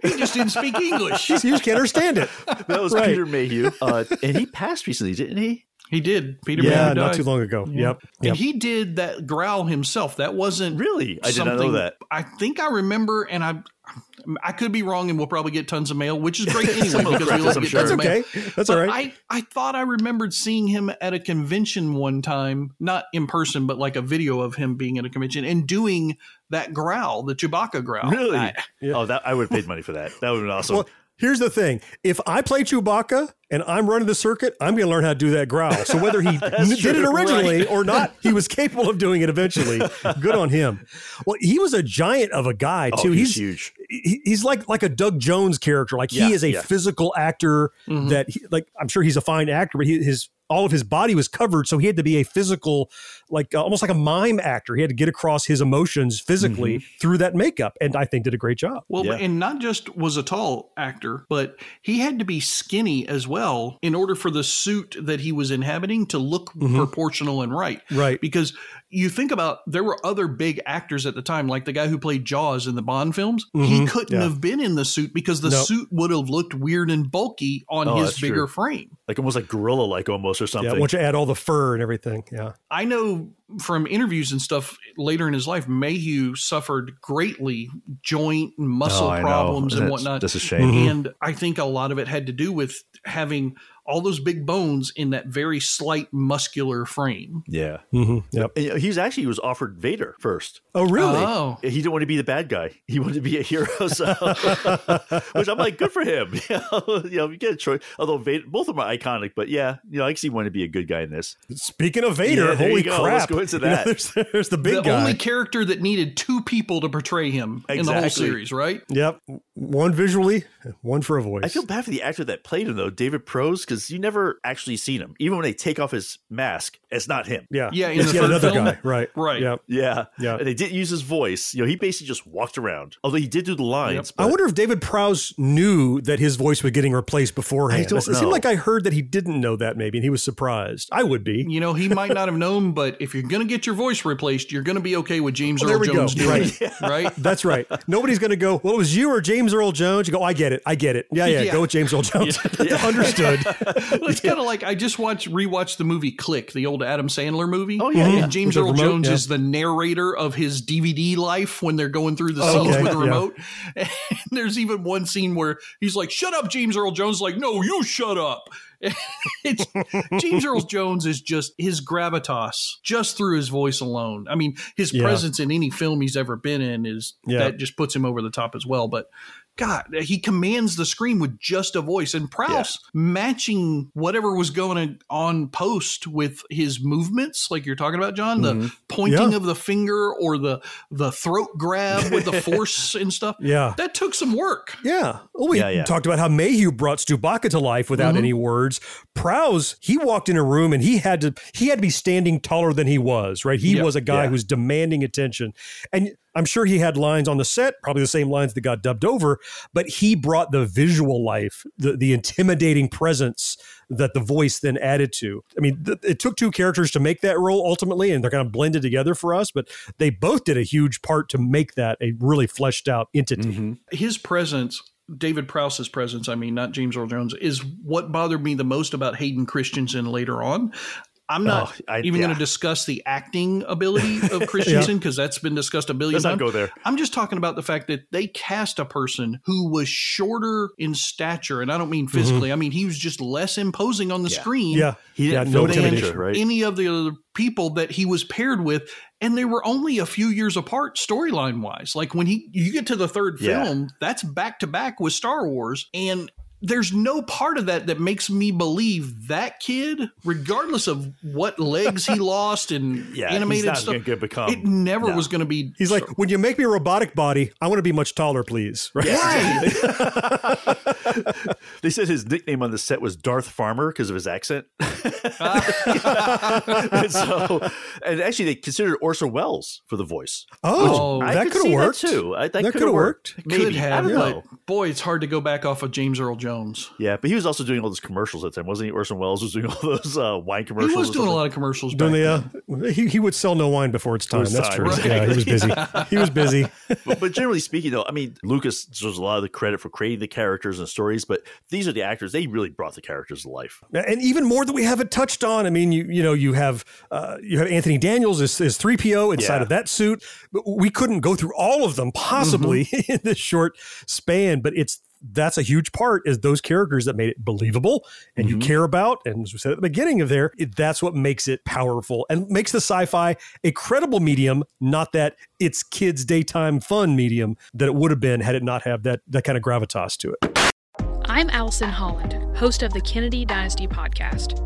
he just didn't speak English. You just can't understand it. that was Right. Peter Mayhew, uh, and he passed recently, didn't he? He did. Peter Yeah, Mayhew not died. too long ago. Yeah. Yep. And Yep. he did that growl himself. That wasn't Really, I did not know something- that. I think I remember, and I I could be wrong, and we'll probably get tons of mail, which is great anyway because we correct, like get sure. tons of That's mail. okay. That's But all right. I, I thought I remembered seeing him at a convention one time, not in person, but like a video of him being at a convention and doing that growl, the Chewbacca growl. Really? I- Oh, that I would have paid money for that. That would have been awesome. Well, here's the thing: if I play Chewbacca and I'm running the circuit, I'm going to learn how to do that growl. So whether he did it originally or not, he was capable of doing it eventually. Good on him. Well, he was a giant of a guy oh, too. he's, huge. he- he's like like a Doug Jones character. Like Yeah, he is a yeah. physical actor Mhm. that he, like I'm sure he's a fine actor, but he, his all of his body was covered, so he had to be a physical, like uh, almost like a mime actor. He had to get across his emotions physically through that makeup, and I think did a great job. Well, Yeah. and not just was a tall actor, but he had to be skinny as well in order for the suit that he was inhabiting to look proportional and right. Right. Because you think about there were other big actors at the time, like the guy who played Jaws in the Bond films. He Mhm. couldn't Yeah. have been in the suit because the Nope. suit would have looked weird and bulky on Oh, his bigger true. frame. Like almost like gorilla like almost or something. Yeah, once you add all the fur and everything, yeah. I know from interviews and stuff later in his life, Mayhew suffered greatly joint and muscle Oh, problems and That's- whatnot. that's a shame. Mhm. And I think a lot of it had to do with having all those big bones in that very slight muscular frame. yeah. Mm-hmm. Yep. And, you know, he was actually he was offered Vader first. Oh, really? Oh. He didn't want to be the bad guy. He wanted to be a hero. So, which I'm like, good for him. You know, you, know, you get a choice. Although Vader, both of them are iconic, but yeah, you know, I can see he wanted to be a good guy in this. Speaking of Vader, Yeah, holy you go. crap! Let's go into You know, that. there's, there's the big the guy. only character that needed two people to portray him in the whole series, right? yep, one visually, one for a voice. I feel bad for the actor that played him though, David Prowse, because you never actually seen him. Even when they take off his mask, it's not him. Yeah, Yeah, in it's yet another film. guy. Right, Right. Yep. Yeah, Yeah. And they didn't use his voice. You know, he basically just walked around. Although he did do the lines. I but- wonder if David Prowse knew that his voice was getting replaced beforehand. I don't it seemed like I heard that he didn't know that maybe, and he was surprised. I would be. You know, he might not have known, but if you're going to get your voice replaced, you're going to be okay with James oh, Well, Earl we go. Jones doing Right. it, right? That's right. Nobody's going to go, well, it was you or James Earl Jones. You go, I get it. I get it. Yeah, yeah, Yeah. go with James Earl Jones. Understood. well, it's kind of like I just watched rewatched the movie Click, the old Adam Sandler movie. Oh, yeah, and yeah. James Earl remote, Jones yeah. is the narrator of his DVD life when they're going through the Oh, scenes okay, with the yeah. remote. And there's even one scene where he's like, "Shut up, James Earl Jones!" Like, "No, you shut up." it's, James Earl Jones is just his gravitas just through his voice alone. I mean, his Yeah. presence in any film he's ever been in is Yeah. that just puts him over the top as well. But God, he commands the screen with just a voice. And Prowse matching whatever was going on post with his movements, like you're talking about, John, the pointing Mm-hmm. Yeah. of the finger or the the throat grab with the force and stuff. Yeah. That took some work. Yeah. Well, we Yeah, yeah. talked about how Mayhew brought Chewbacca to life without any words. Prowse, he walked in a room and he had to he had to be standing taller than he was, right? He Yeah, was a guy yeah. who's demanding attention. And I'm sure he had lines on the set, probably the same lines that got dubbed over, but he brought the visual life, the, the intimidating presence that the voice then added to. I mean, th- it took two characters to make that role ultimately, and they're kind of blended together for us, but they both did a huge part to make that a really fleshed out entity. Mm-hmm. his presence David Prowse's presence, I mean, not James Earl Jones, is what bothered me the most about Hayden Christensen later on. I'm not Oh, I- even yeah. going to discuss the acting ability of Christensen because that's been discussed a billion Let's not times. go there. I'm just talking about the fact that they cast a person who was shorter in stature, and I don't mean physically. I mean he was just less imposing on the screen. Mm-hmm. Yeah. He yeah, didn't no intimidation. right? Any of the other people that he was paired with, and they were only a few years apart storyline wise. Like when he you get to the third Yeah. film, that's back to back with Star Wars, and there's no part of that that makes me believe that kid, regardless of what legs he lost and Yeah, animated he's not stuff, gonna become- it never No. was going to be. He's like, when you make me a robotic body, I want to be much taller, please. Right? They said his nickname on the set was Darth Farmer because of his accent. Ah. and so, and actually, they considered Orson Welles for the voice. Oh, oh. I that could could see have that worked too. I- that that coulda worked. worked. Maybe. Could I don't but know. boy, it's hard to go back off of James Earl Jones. Yeah, but he was also doing all those commercials at the time, wasn't he? Orson Welles was doing all those uh, wine commercials. He was doing a lot of commercials. Don't Back they, uh, he, he would sell no wine before it's time. its That's time, true. right. Yeah, he was busy. he was busy. but, but generally speaking, though, I mean, Lucas deserves a lot of the credit for creating the characters and stories. But these are the actors; they really brought the characters to life. and even more that we haven't touched on. I mean, you you know, you have uh, you have Anthony Daniels as, as 3PO inside Yeah. of that suit. But we couldn't go through all of them possibly Mm-hmm. in this short span, but it's that's a huge part is those characters that made it believable and Mm-hmm. you care about. And as we said at the beginning of there, it, that's what makes it powerful and makes the sci-fi a credible medium, not that it's kids' daytime fun medium that it would have been had it not have that that kind of gravitas to it. I'm Allison Holland, host of the Kennedy Dynasty podcast.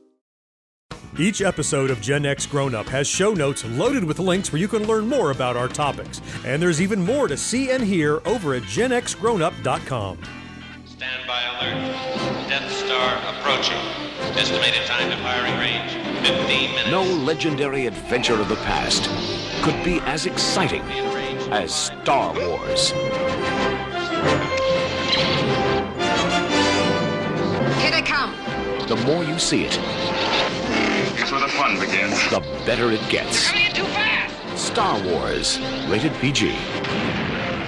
Each episode of Gen X Grown Up has show notes loaded with links where you can learn more about our topics. And there's even more to see and hear over at genxgrownup.com. Stand by alert. Death Star approaching. Estimated time to firing range 15 minutes. No legendary adventure of the past could be as exciting as Star Wars. Here they come. The more you see it, Here's where the fun begins. the better it gets. Coming in too fast. Star Wars, rated PG,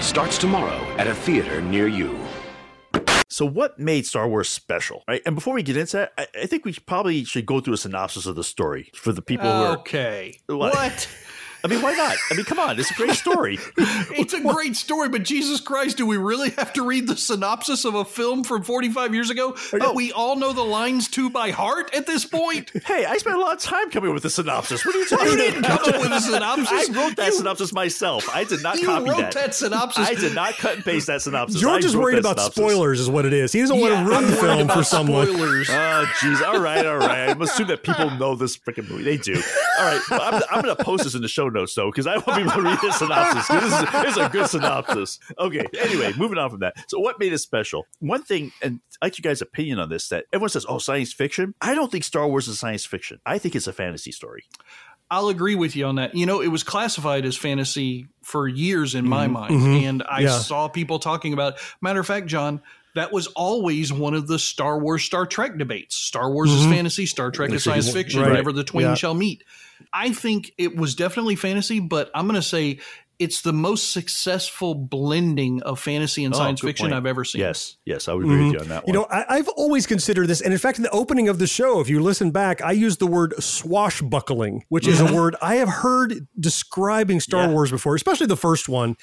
starts tomorrow at a theater near you. So, what made Star Wars special? Right, and before we get into that, I, I think we probably should go through a synopsis of the story for the people who are Okay. What? what? I mean, why not? I mean, come on, it's a great story. It's a great story, but Jesus Christ, do we really have to read the synopsis of a film from 45 years ago oh, that we all know the lines to by heart at this point? Hey, I spent a lot of time coming up with a synopsis. What are you talking You about? didn't come up with a synopsis. I wrote that You- synopsis myself. I did not You copy wrote that. that synopsis. I did not cut and paste that synopsis. George I is worried about synopsis. spoilers, is what it is. He doesn't want to ruin the film about for someone. Spoilers. Oh, jeez. All right, all right. I'm assuming that people know this freaking movie. They do. All right. I'm, I'm going to post this in the show notes, though, because I want people to read this synopsis. This is, this is a good synopsis. Okay. Anyway, moving on from that. So, what made it special? One thing, and I like you guys' opinion on this, that everyone says, oh, science fiction. I don't think Star Wars is science fiction. I think it's a fantasy story. I'll agree with you on that. You know, it was classified as fantasy for years in my mind, Mhm. and I Yeah. saw people talking about. Matter of fact, John, that was always one of the Star Wars Star Trek debates. Star Wars is Mhm. fantasy, Star Trek is science fiction. Right. Never the twain Yeah. shall meet. I think it was definitely fantasy, but I'm going to say it's the most successful blending of fantasy and Oh, science fiction point. I've ever seen. Yes. Yes. I would agree with Mhm. you on that one. You know, I, I've always considered this, and in fact, in the opening of the show, if you listen back, I used the word swashbuckling, which is a Mhm. word I have heard describing Star Wars before, especially the first one.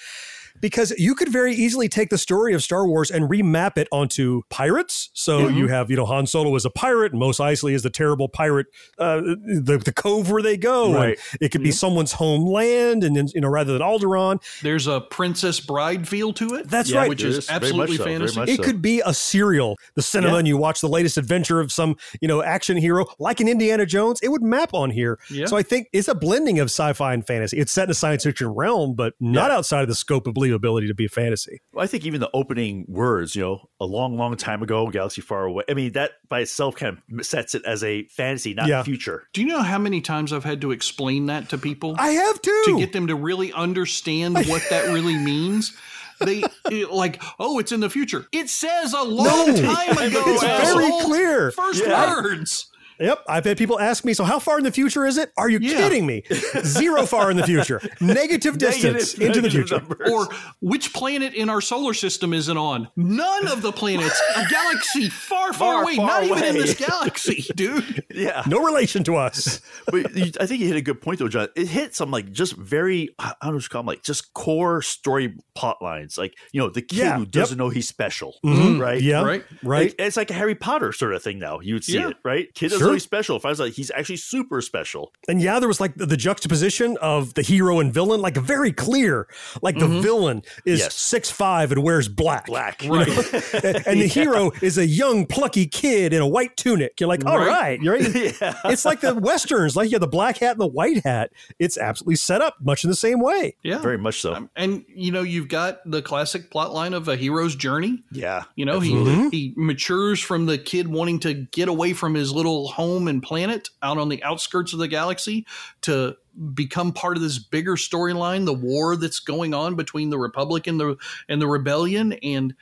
Because you could very easily take the story of Star Wars and remap it onto pirates. So Mhm. you have, you know, Han Solo is a pirate, and Mos Eisley is the terrible pirate, uh, the, the cove where they go. Right. And it could be someone's homeland, and then, you know, rather than Alderaan. There's a Princess Bride feel to it. That's right. Which is absolutely fantasy. It could be a serial, the cinema, Yeah. and you watch the latest adventure of some, you know, action hero, like an Indiana Jones. It would map on here. Yeah. So I think it's a blending of sci-fi and fantasy. It's set in a science fiction realm, but not outside of the scope of believability to be a fantasy. Well, I think even the opening words, you know, a long, long time ago, galaxy far away. I mean, that by itself kind of sets it as a fantasy, not Yeah. future. Do you know how many times I've had to explain that to people? I have too. To get them to really understand what that really means. They like, oh, it's in the future. It says a long No. time ago. It's very asshole. clear. First Yeah. words. Yep, I've had people ask me, so how far in the future is it? Are you Yeah. kidding me? Zero far in the future. Negative distance Negative- into the future. numbers. Or which planet in our solar system is it on? None of the planets. A galaxy far, far, Far, away. far Not even in this galaxy, dude. yeah. No relation to us. but you, I think you hit a good point though, John. It hit some like just very I don't know what you call them, like just core story plot lines. Like you know the kid Yeah, who doesn't know he's special, Mhm. right? Yeah, Right. right. Like, it's like a Harry Potter sort of thing now. You would see Yeah. it, right? Kid doesn't Sure. Know he's special. Finds out he's actually super special. And yeah, there was like the, the juxtaposition of the hero and villain, like very clear. Like the villain is Yes. six five and wears black. Black, you know? and and the hero is a young, plucky kid in a white tunic. You're like, all Right. right, you're right. yeah. It's like the westerns, like you have the black hat and the white hat. It's absolutely set up much in the same way. Yeah. Very much so. Um, and you know, you've got the classic plot line of a hero's journey. yeah. You know, absolutely. he he matures from the kid wanting to get away from his little home and planet out on the outskirts of the galaxy to become part of this bigger storyline, the war that's going on between the Republic and the and the rebellion. And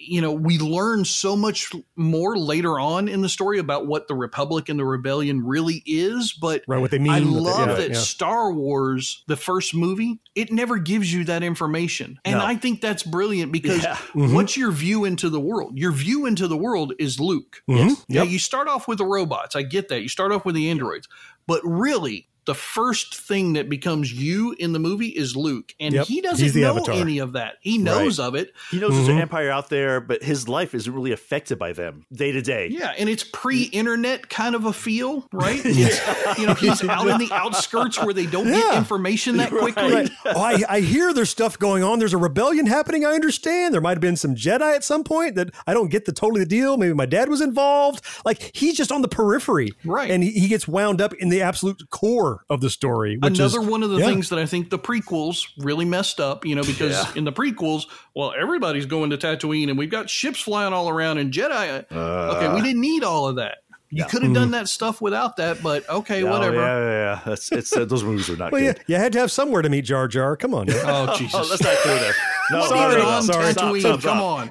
you know, we learn so much more later on in the story about what the Republic and the Rebellion really is. But Right, what they mean. I what they- love yeah, that yeah. Star Wars, the first movie, it never gives you that information. And No. I think that's brilliant because Yeah. Mm-hmm. what's your view into the world? Your view into the world is Luke. Mhm. Yeah, Yep. you start off with the robots. I get that. You start off with the androids. But really, the first thing that becomes you in the movie is Luke. And Yep. he doesn't know Avatar. any of that. He knows of it. He knows there's Mhm. an empire out there, but his life isn't really affected by them day to day. Yeah, and it's pre-internet kind of a feel, right? It's, you know, he's out in the outskirts where they don't get information that quickly. Right. Oh, I, I hear there's stuff going on. There's a rebellion happening. I understand. There might have been some Jedi at some point that I don't get the totally the deal. Maybe my dad was involved. Like he's just on the periphery, Right. And he, he gets wound up in the absolute core of the story. Which Another is, one of the yeah. things that I think the prequels really messed up, you know, because Yeah. in the prequels, well, everybody's going to Tatooine and we've got ships flying all around and Jedi. okay, we didn't need all of that. You could have done that stuff without that, but okay, Oh, whatever. yeah, yeah, yeah. That's it's uh, those movies are not Well, yeah, good. you had to have somewhere to meet Jar Jar. Come on. man. Oh Jesus! Oh, let's not go there. No, Sorry, no, no, no. on sorry. Stop, Tatooine, stop, come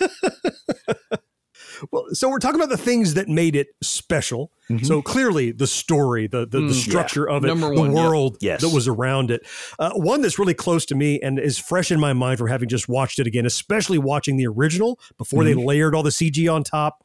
stop. on. Well, so we're talking about the things that made it special. Mm-hmm. So clearly, the story, the the, the mm, structure of it, Number the one, yeah. world Yes. that was around it. Uh, one that's really close to me and is fresh in my mind from having just watched it again, especially watching the original before they mm-hmm. layered all the CG on top.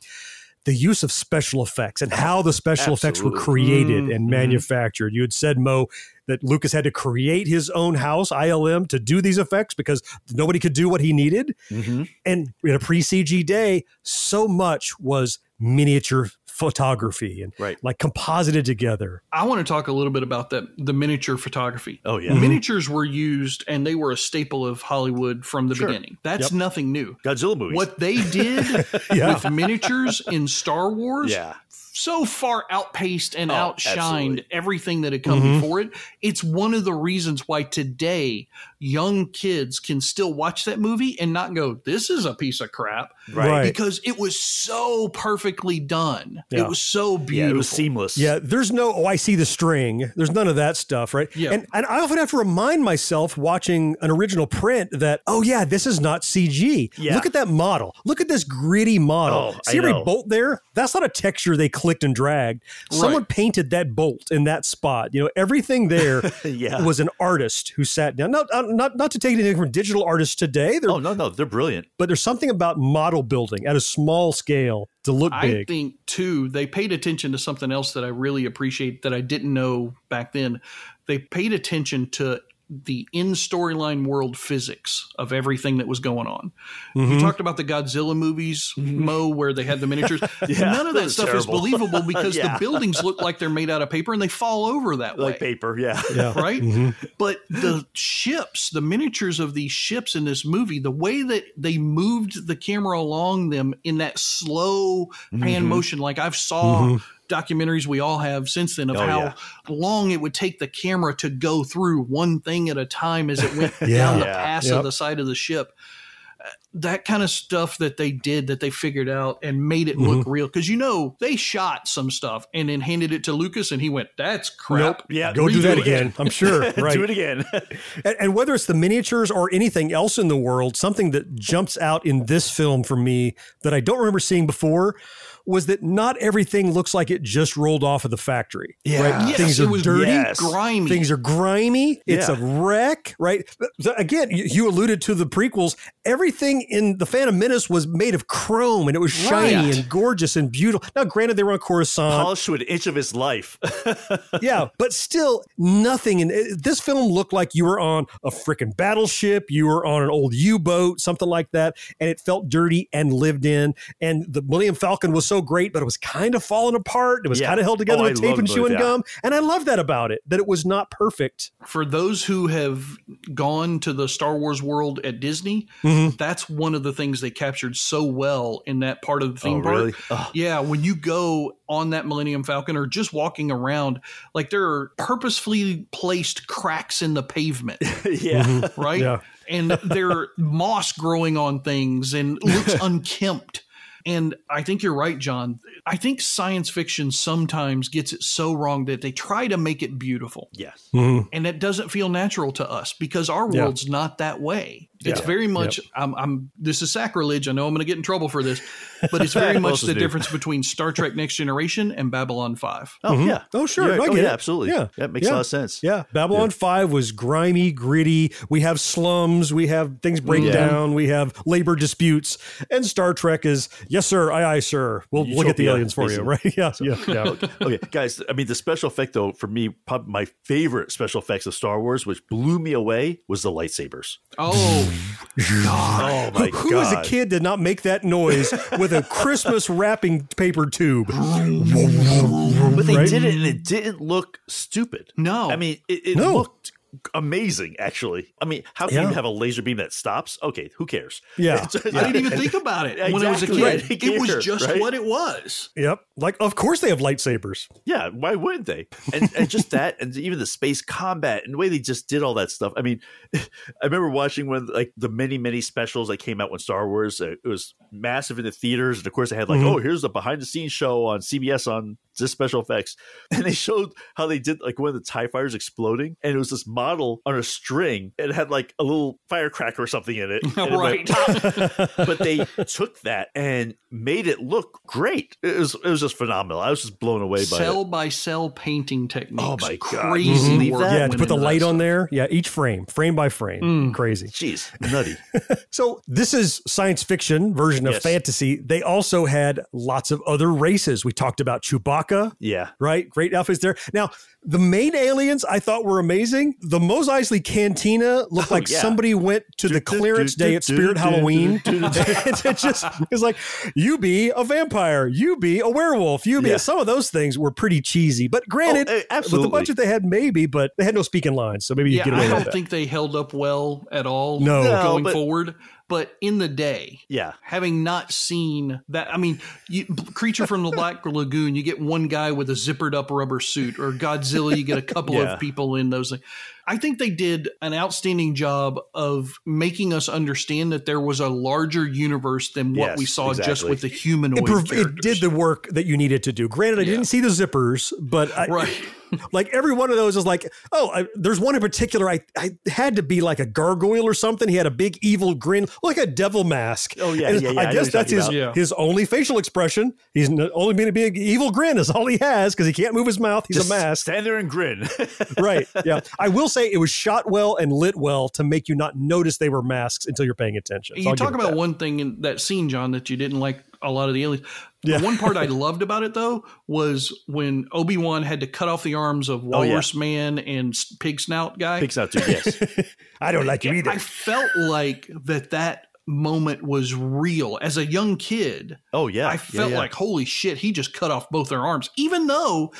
The use of special effects and how the special effects were Absolutely. created mm, and mm-hmm. manufactured. You had said, Mo, that Lucas had to create his own house, ILM, to do these effects because nobody could do what he needed. Mm-hmm. And in a pre CG day, so much was miniature photography and Right. like composited together. I want to talk a little bit about that the miniature photography. Oh, yeah. Mm-hmm. Miniatures were used and they were a staple of Hollywood from the Sure. beginning. That's Yep. nothing new. Godzilla movies. What they did Yeah. with miniatures in Star Wars Yeah. So far outpaced and Oh, outshined absolutely. everything that had come Mm-hmm. before it. It's one of the reasons why today young kids can still watch that movie and not go, "This is a piece of crap," Right. Because it was so perfectly done. Yeah. It was so beautiful. Yeah, it was seamless. Yeah, there's no, oh, I see the string. There's none of that stuff, right? Yeah. And, and I often have to remind myself watching an original print that, oh, yeah, this is not CG. Yeah. Look at that model. Look at this gritty model. Oh, see every bolt there? That's not a texture they clicked and dragged. Someone Right. painted that bolt in that spot. You know, everything there Yeah. was an artist who sat down. Not, uh, not, not to take anything from digital artists today, They're, Oh no, no, they're brilliant. but there's something about model building at a small scale to look I big. I think too, they paid attention to something else that I really appreciate that I didn't know back then. They paid attention to the in storyline world physics of everything that was going on. Mm-hmm. You talked about the Godzilla movies, mm-hmm. Mo, where they had the miniatures. None of that that's stuff is believable because Yeah. the buildings look like they're made out of paper and they fall over that way Like paper, yeah. yeah. right? Mm-hmm. But the ships, the miniatures of these ships in this movie, the way that they moved the camera along them in that slow hand mm-hmm. motion, like I've saw documentaries we all have since then of Oh, how yeah. long it would take the camera to go through one thing at a time as it went Yeah. down the Yeah. pass Yep. of the side of the ship. Uh, That kind of stuff that they did that they figured out and made it look real. Because you know, they shot some stuff and then handed it to Lucas and he went, That's crap. Nope. Yeah, Go do that it." again. I'm sure. Right. Do it again. And, and whether it's the miniatures or anything else in the world, something that jumps out in this film for me that I don't remember seeing before was that not everything looks like it just rolled off of the factory. Yeah. right? Yes, things are was dirty, Yes. grimy. Things are grimy. It's Yeah. a wreck, right? So Again, you, you alluded to the prequels. Everything in the Phantom Menace was made of chrome, and it was shiny Right. and gorgeous and beautiful. Now, granted, they were on Coruscant, Polished to an inch of his life. yeah, but still nothing. in it, this film looked like you were on a freaking battleship, you were on an old U-boat, something like that, and it felt dirty and lived in. And the Millennium Falcon was so great, but it was kind of falling apart. It was Yeah. kind of held together Oh, I with tape and those, chewing yeah. gum, and I love that about it. That it was not perfect. for those who have gone to the Star Wars world at Disney, Mhm. that's one of the things they captured so well in that part of the theme Oh, park. really? Oh. Yeah, when you go on that Millennium Falcon or just walking around, like there are purposefully placed cracks in the pavement, yeah. right? Yeah. And there are moss growing on things and looks unkempt. And I think you're right, John. I think science fiction sometimes gets it so wrong that they try to make it beautiful Yes. Mm-hmm. and it doesn't feel natural to us because our Yeah. world's not that way. It's Yeah. very much. I'm, I'm. This is sacrilege. I know I'm going to get in trouble for this, but it's very much the new? difference between Star Trek: Next Generation and Babylon Five. Oh, yeah. Oh, sure. Yeah, oh, I oh, get yeah, it. absolutely. Yeah. That makes a lot of sense. Yeah. Babylon 5 was grimy, gritty. We have slums. We have things break Yeah. down. We have labor disputes. And Star Trek is, yes, sir. Aye, aye, sir. We'll, we'll get the aliens for you, right? Yeah. yeah. yeah. okay, guys. I mean, the special effect, though, for me, probably my favorite special effects of Star Wars, which blew me away, was the lightsabers. Oh, God. Oh my Who god! as a kid did not make that noise with a Christmas wrapping paper tube? But they Right? did it, and it didn't look stupid. No. I mean, it, it No. looked amazing. Actually, I mean, how can Yeah. you have a laser beam that stops? Okay, who cares? Yeah. It's just- I didn't even think about it when I was a kid. Right. It was just right? what it was. Yep. Like, of course they have lightsabers. Yeah, why wouldn't they? And and just that, and even the space combat and the way they just did all that stuff. I mean, I remember watching one of, like the many many specials that came out when Star Wars. Uh, it was massive in the theaters, and of course they had like, Mhm. oh, here's the behind the scenes show on CBS on just special effects, and they showed how they did like one of the Tie fighters exploding, and it was this model on a string. It had like a little firecracker or something in it, and it Right. but they took that and made it look great. It was it was just phenomenal. I was just blown away by Cell it. by cell painting techniques. Oh my God. Crazy Mhm. work. That yeah, went to put the light on there. Yeah, each frame, frame by frame. Mm. Crazy. Jeez, nutty. So this is science fiction version of Yes. fantasy. They also had lots of other races. We talked about Chewbacca, yeah. right? Great outfits there. Now, the main aliens I thought were amazing. The Mos Eisley Cantina looked Oh, like yeah. somebody went to the clearance day at Spirit Halloween. and it just it's like you be a vampire, you be a werewolf, you be Yeah. some of those things were pretty cheesy. But granted, Oh, eh, with the budget they had, maybe, but they had no speaking lines, so maybe you Yeah, get away I with don't that. think they held up well at all No. No, going but- forward. But in the day, Yeah. having not seen that, I mean, you, Creature from the Black Lagoon, you get one guy with a zippered up rubber suit, or Godzilla, you get a couple Yeah. of people in those. I think they did an outstanding job of making us understand that there was a larger universe than what Yes, we saw just with the humanoid. it, it did the work that you needed to do. Granted, I Yeah. didn't see the zippers, but I, Right. Like every one of those is like, oh, I, there's one in particular. I, I had to be like a gargoyle or something. He had a big evil grin, like a devil mask. Oh, yeah, And yeah, yeah, I I guess that's his talking about. his only facial expression. He's n- only being a big evil grin is all he has because he can't move his mouth. He's Just a mask, Stand there and grin. right? Yeah, I will say it was shot well and lit well to make you not notice they were masks until you're paying attention. So you I'll talk about that. one thing in that scene, John, that you didn't like a lot of the aliens. Yeah. The one part I loved about it though was when Obi Wan had to cut off the arms of Oh, yeah. Walrus Man and Pig Snout guy. Pig snout too. Yes. I don't like you either. I felt like that that moment was real as a young kid. Oh yeah. I felt yeah. like holy shit, he just cut off both their arms, even though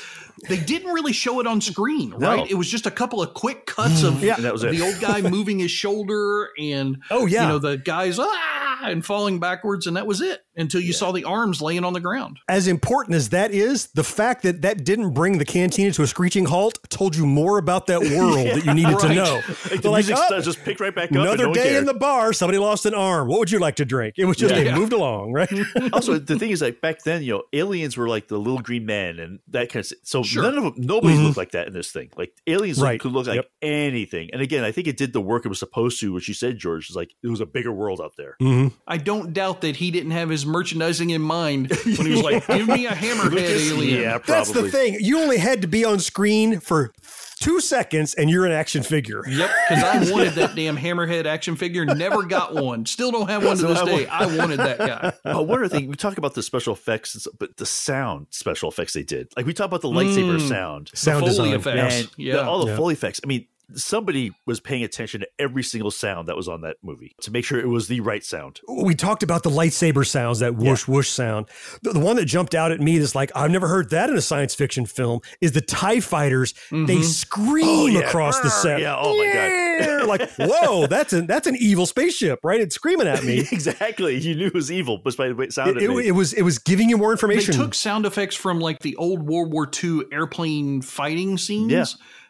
they didn't really show it on screen. Right? It was just a couple of quick cuts of Yeah, that was it. the old guy moving his shoulder and Oh, yeah. you know the guys ah and falling backwards, and that was it until you saw the arms laying on the ground. as important as that is, the fact that that didn't bring the cantina to a screeching halt told you more about that world that you needed to know. Like, the They're music "Oh, just pick right back up. another no day cared. in the bar, somebody lost an arm. What would you like to drink? It was just Yeah. they moved along, right? also, the thing is, like back then, you know, aliens were like the little green men and that kind of. So Sure. none of them, nobody Mhm. looked like that in this thing. Like aliens Right. could look like Yep. anything. And again, I think it did the work it was supposed to. What you said, George, is like it was a bigger world out there. Mhm. I don't doubt that he didn't have his merchandising in mind when he was like, "Give me a hammerhead alien." Yeah, That's the thing. You only had to be on screen for two seconds, and you're an action figure. Yep, because I wanted that damn hammerhead action figure. Never got one. Still don't have one to this day. I wanted that guy. Oh, one other thing, we talk about the special effects, but the sound special effects they did. Like we talk about the lightsaber Mm. sound, The Sound Foley design, effects, and yeah. the- all the Yeah. Foley effects. I mean, somebody was paying attention to every single sound that was on that movie to make sure it was the right sound. we talked about the lightsaber sounds, that whoosh whoosh sound. The, the one that jumped out at me is like, I've never heard that in a science fiction film, is the TIE fighters. They Mhm. scream Oh, yeah. across the set. Yeah, oh my God. like, whoa, that's an that's an evil spaceship, right? It's screaming at me. exactly. You knew it was evil, but by the way it sounded. It, it, it was it was giving you more information. They took sound effects from like the old World War II airplane fighting scenes, Yeah.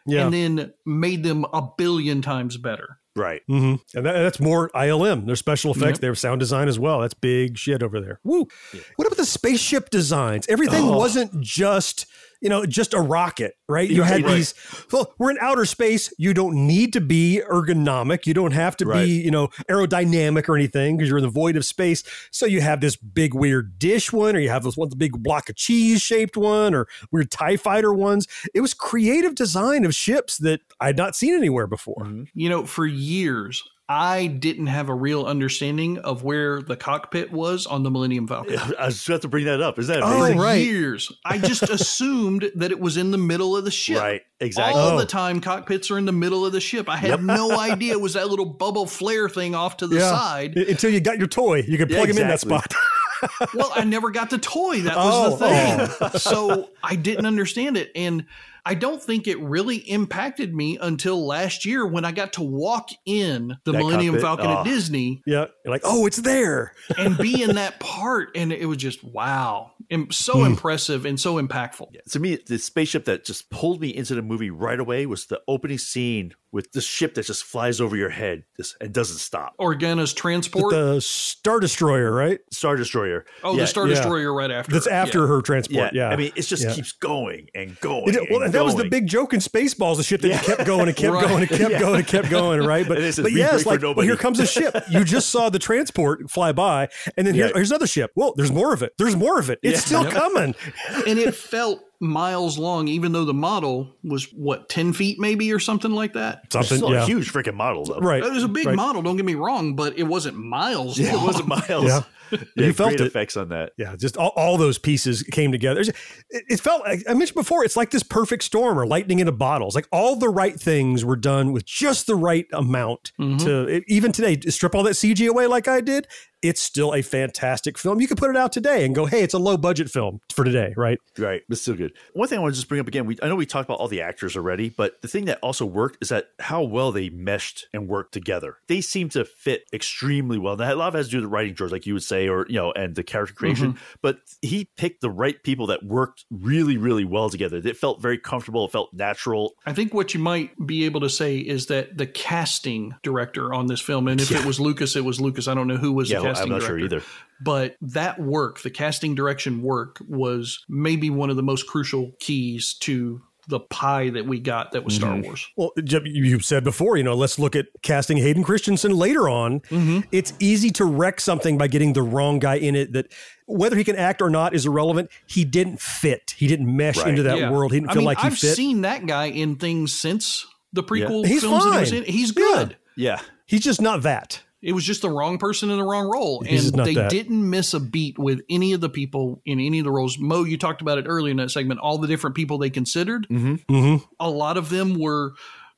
Yeah. and then made them a billion times better. Right. Mm-hmm. And that, that's more ILM. Their special effects, Yep. their sound design as well. That's big shit over there. Woo. What about the spaceship designs? Everything Oh. wasn't just, you know, just a rocket, right? You had right. these, well, we're in outer space. You don't need to be ergonomic. You don't have to Right. be, you know, aerodynamic or anything because you're in the void of space. So you have this big weird dish one, or you have this one, the big block of cheese shaped one, or weird TIE fighter ones. It was creative design of ships that I'd not seen anywhere before. Mm-hmm. You know, for years, I didn't have a real understanding of where the cockpit was on the Millennium Falcon. I was just about to bring that up. Is that Oh, amazing? For years, I just assumed that it was in the middle of the ship. Right, exactly. All Oh. the time, cockpits are in the middle of the ship. I had no idea it was that little bubble flare thing off to the side. Until you got your toy, you could Yeah, plug him in that spot. well, I never got the toy. That was the Oh, thing. Oh. so I didn't understand it. And I don't think it really impacted me until last year when I got to walk in the That Millennium cockpit? Falcon Oh. at Disney yeah, you're like, oh, it's there. and be in that part. And it was just wow. And so Hmm. impressive and so impactful. To me, the spaceship that just pulled me into the movie right away was the opening scene with the ship that just flies over your head and doesn't stop. Organa's transport. the Star Destroyer, right? Star Destroyer. oh, Yeah, the Star yeah. Destroyer right after. That's after Yeah. her transport. Yeah, I mean, it just Yeah. keeps going and going. It- well, and that was the big joke in Spaceballs, the ship that kept going and kept Right. going and kept Yeah. going and kept going, right? But, And it but "We yes, break like, well, here comes a ship. You just saw the transport fly by, and then here- Yeah. here's another ship. Well, there's more of it. There's more of it. It's Yeah. still Yep. coming. and it felt miles long, even though the model was what, 10 feet maybe or something like that? It's Something, still yeah. a huge freaking model, though. Right. It was a big right. model, don't get me wrong, but it wasn't miles Yeah, long. it wasn't miles. Yeah. Yeah, You felt great it. effects on that. Yeah, just all, all those pieces came together. It, it felt like I mentioned before, it's like this perfect storm or lightning in a bottle. It's like all the right things were done with just the right amount Mm-hmm. to even today, strip all that CG away like I did. It's still a fantastic film. You could put it out today and go, hey, it's a low budget film for today, right? Right, It's still good. One thing I want to just bring up again, we I know we talked about all the actors already, but the thing that also worked is that how well they meshed and worked together. They seem to fit extremely well. Now, a lot of it has to do with the writing, George, like you would say, or you know, and the character creation. Mm-hmm. But he picked the right people that worked really, really well together. It felt very comfortable. It felt natural. I think what you might be able to say is that the casting director on this film, and if it was Lucas, it was Lucas. I don't know who was Yeah, the casting I'm not director. sure either. But that work, the casting direction work, was maybe one of the most crucial keys to the pie that we got that was Star Mm-hmm. Wars. Well, Jeb, you said before, you know, let's look at casting Hayden Christensen later on. Mm-hmm. It's easy to wreck something by getting the wrong guy in it that whether he can act or not is irrelevant. He didn't fit. He didn't mesh Right. into that Yeah. world. He didn't I feel mean, like he I've fit. seen that guy in things since the prequel He's films that he was fine. in. He's Yeah. good. Yeah. He's just not that. It was just the wrong person in the wrong role. And they that. didn't miss a beat with any of the people in any of the roles. Mo, you talked about it earlier in that segment, all the different people they considered. Mm-hmm. A lot of them were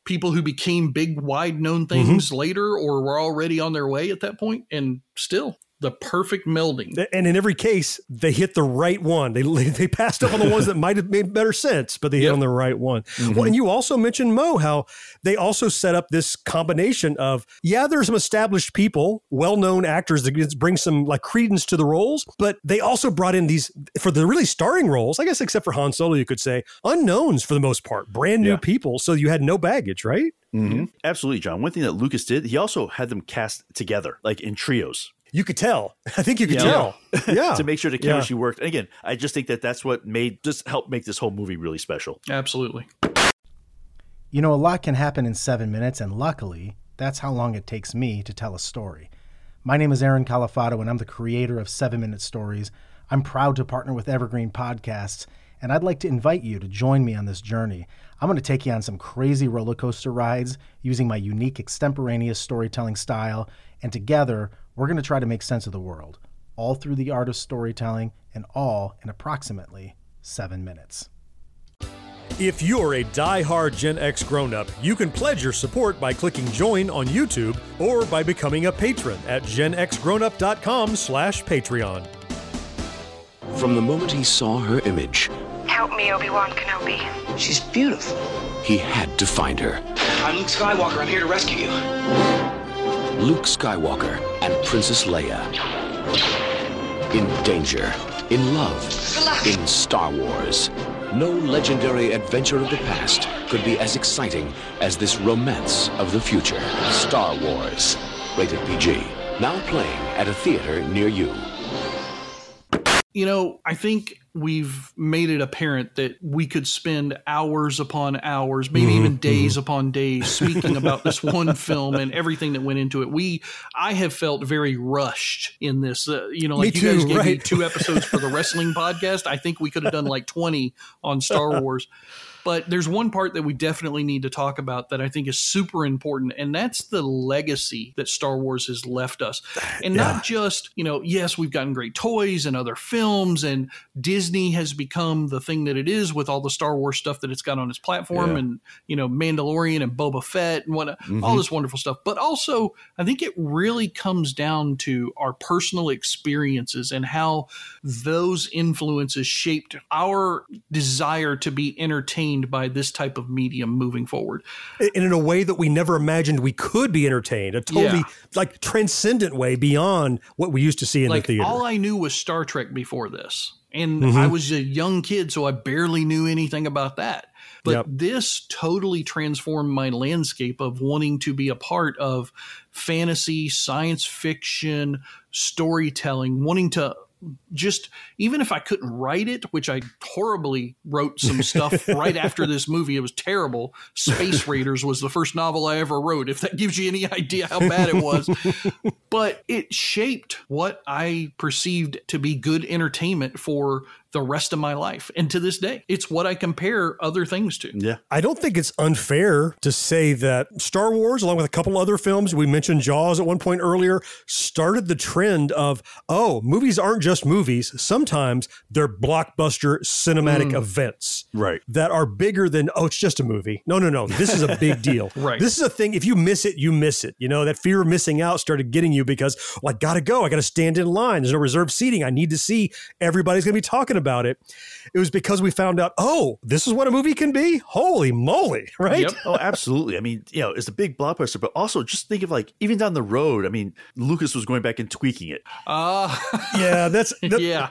people who became big, wide known Mm-hmm. things later or were already on their way at that point, And still, the perfect melding. And in every case, they hit the right one. They they passed up on the ones that might have made better sense, but they hit on the right one. Well, and you also mentioned Mo how they also set up this combination of yeah, there's some established people, well-known actors that bring some like credence to the roles, but they also brought in these for the really starring roles. I guess except for Han Solo, you could say unknowns for the most part, brand new Yeah. people. So you had no baggage, right? Mm-hmm. Absolutely, John. One thing that Lucas did, he also had them cast together, like in trios. You could tell. I think you could Yeah. tell. Yeah, to make sure the Yeah. chemistry worked. And again, I just think that that's what made just helped make this whole movie really special. Absolutely. You know, a lot can happen in seven minutes, and luckily, that's how long it takes me to tell a story. My name is Aaron Califato, and I'm the creator of 7 Minute Stories. I'm proud to partner with Evergreen Podcasts, and I'd like to invite you to join me on this journey. I'm going to take you on some crazy roller coaster rides using my unique extemporaneous storytelling style, and together, we're going to try to make sense of the world, all through the art of storytelling, and all in approximately seven minutes. If you're a die-hard Gen X grown-up, you can pledge your support by clicking join on YouTube or by becoming a patron at genxgrownup.com slash Patreon. From the moment he saw her image, Help me, Obi-Wan Kenobi. She's beautiful. he had to find her. I'm Luke Skywalker. I'm here to rescue you. Luke Skywalker and Princess Leia. In danger, in love, in Star Wars. No legendary adventure of the past could be as exciting as this romance of the future. Star Wars. Rated PG. Now playing at a theater near you. You know, I think we've made it apparent that we could spend hours upon hours, maybe even days upon days, speaking about this one film and everything that went into it. We, I have felt very rushed in this. Uh, you know, like Me you guys too, gave me two episodes for the wrestling podcast. I think we could have done like twenty on Star Wars. But there's one part that we definitely need to talk about that I think is super important, and that's the legacy that Star Wars has left us. And not just, you know, yes, we've gotten great toys and other films, and Disney has become the thing that it is with all the Star Wars stuff that it's got on its platform, Yeah. and, you know, Mandalorian and Boba Fett and what, all Mhm. this wonderful stuff. But also, I think it really comes down to our personal experiences and how those influences shaped our desire to be entertained by this type of medium moving forward. and in a way that we never imagined we could be entertained a totally Yeah. like transcendent way beyond what we used to see in like the theater all I knew was Star Trek before this. And Mhm. I was a young kid, so I barely knew anything about that. But Yep. this totally transformed my landscape of wanting to be a part of fantasy, science fiction, storytelling, wanting to just even if I couldn't write it, which I horribly wrote some stuff right after this movie, it was terrible. Space Raiders was the first novel I ever wrote, if that gives you any idea how bad it was. but it shaped what I perceived to be good entertainment for the rest of my life. And to this day, it's what I compare other things to. Yeah. I don't think it's unfair to say that Star Wars, along with a couple other films, we mentioned Jaws at one point earlier, started the trend of, oh, movies aren't just movies. Sometimes they're blockbuster cinematic Mm. events. Right. That are bigger than, oh, it's just a movie. No, no, no. This is a big deal. Right. This is a thing. If you miss it, you miss it. You know, that fear of missing out started getting you because, well, I got to go. I got to stand in line. There's no reserved seating. I need to see everybody's going to be talking about it. It was because we found out, oh, this is what a movie can be. Holy moly, right? Yep. Oh, absolutely. I mean, you know, it's a big blockbuster, but also just think of like even down the road. I mean, Lucas was going back and tweaking it. Uh, Yeah, that's that- yeah.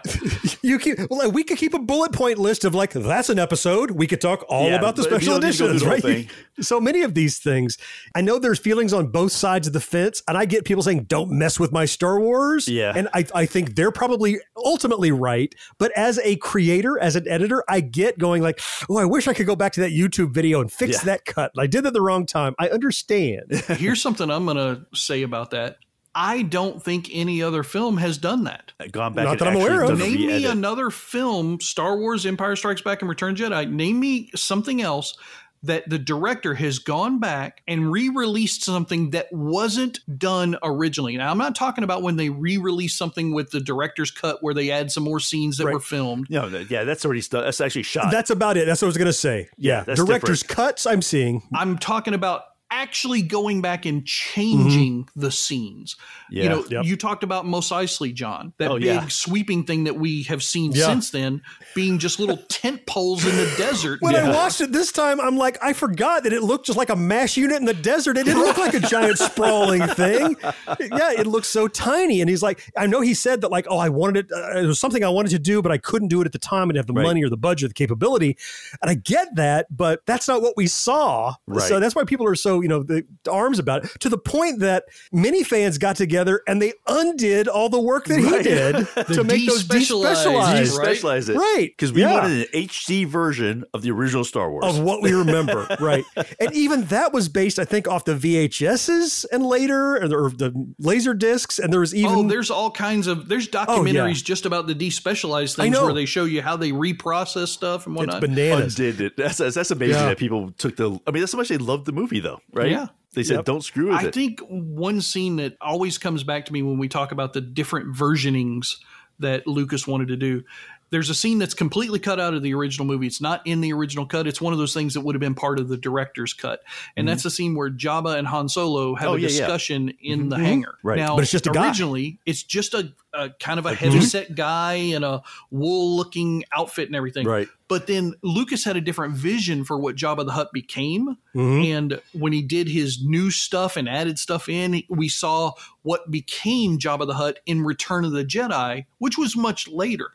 You keep well, like, we could keep a bullet point list of like that's an episode. We could talk all Yeah, about the special don't need to go editions, right? thing. So many of these things. I know there's feelings on both sides of the fence, and I get people saying, "Don't mess with my Star Wars." Yeah. and I, I think they're probably ultimately right. But as a creator, as an editor, I get going like, "Oh, I wish I could go back to that YouTube video and fix Yeah. that cut. I did that the wrong time." I understand. Here's something I'm going to say about that. I don't think any other film has done that. Uh, gone back Not and that I'm aware of. done a Name me another film, Star Wars, Empire Strikes Back, and Return Jedi. Name me something else that the director has gone back and re-released something that wasn't done originally. Now, I'm not talking about when they re-release something with the director's cut where they add some more scenes that Right. were filmed. No, no, yeah, that's already stu- that's actually shot. That's about it. That's what I was going to say. Yeah, that's director's different. cuts. I'm seeing. I'm talking about actually going back and changing the scenes. Yeah. You know, Yep. you talked about Mos Eisley, John, that Oh, big yeah. sweeping thing that we have seen Yeah. since then being just little tent poles in the desert. When I watched it this time, I'm like, I forgot that it looked just like a mash unit in the desert. It didn't look like a giant sprawling thing. Yeah, it looks so tiny. And he's like, I know he said that, like, oh, I wanted it. Uh, it was something I wanted to do, but I couldn't do it at the time. I didn't have the Right. money or the budget, or the capability. And I get that, but that's not what we saw. Right. So that's why people are so so you know the arms about it to the point that many fans got together and they undid all the work that he did to make those despecialized, despecialized right? Specialize it. Right. Because we Yeah. wanted an HD version of the original Star Wars. of what we remember, right? And even that was based, I think, off the VHSs and later, or, or the laser discs, and there was even oh, there's all kinds of there's Oh, yeah. documentaries just about the despecialized things where they show you how they reprocess stuff and whatnot. bananas. Undid it. That's, that's, that's amazing Yeah. that people took the. I mean, that's how much they loved the movie, though, right? Yeah. They said, Yep. don't screw with I it. think one scene that always comes back to me when we talk about the different versionings that Lucas wanted to do. There's a scene that's completely cut out of the original movie. It's not in the original cut. It's one of those things that would have been part of the director's cut. And that's the scene where Jabba and Han Solo have Mm-hmm. Oh, a yeah, yeah. discussion in the Mhm. hangar. Right. Now, But it's just a guy. originally, it's just a, a kind of a heavy set guy in a wool looking outfit and everything. Right. But then Lucas had a different vision for what Jabba the Hutt became. Mhm. And when he did his new stuff and added stuff in, we saw what became Jabba the Hutt in Return of the Jedi, which was much later.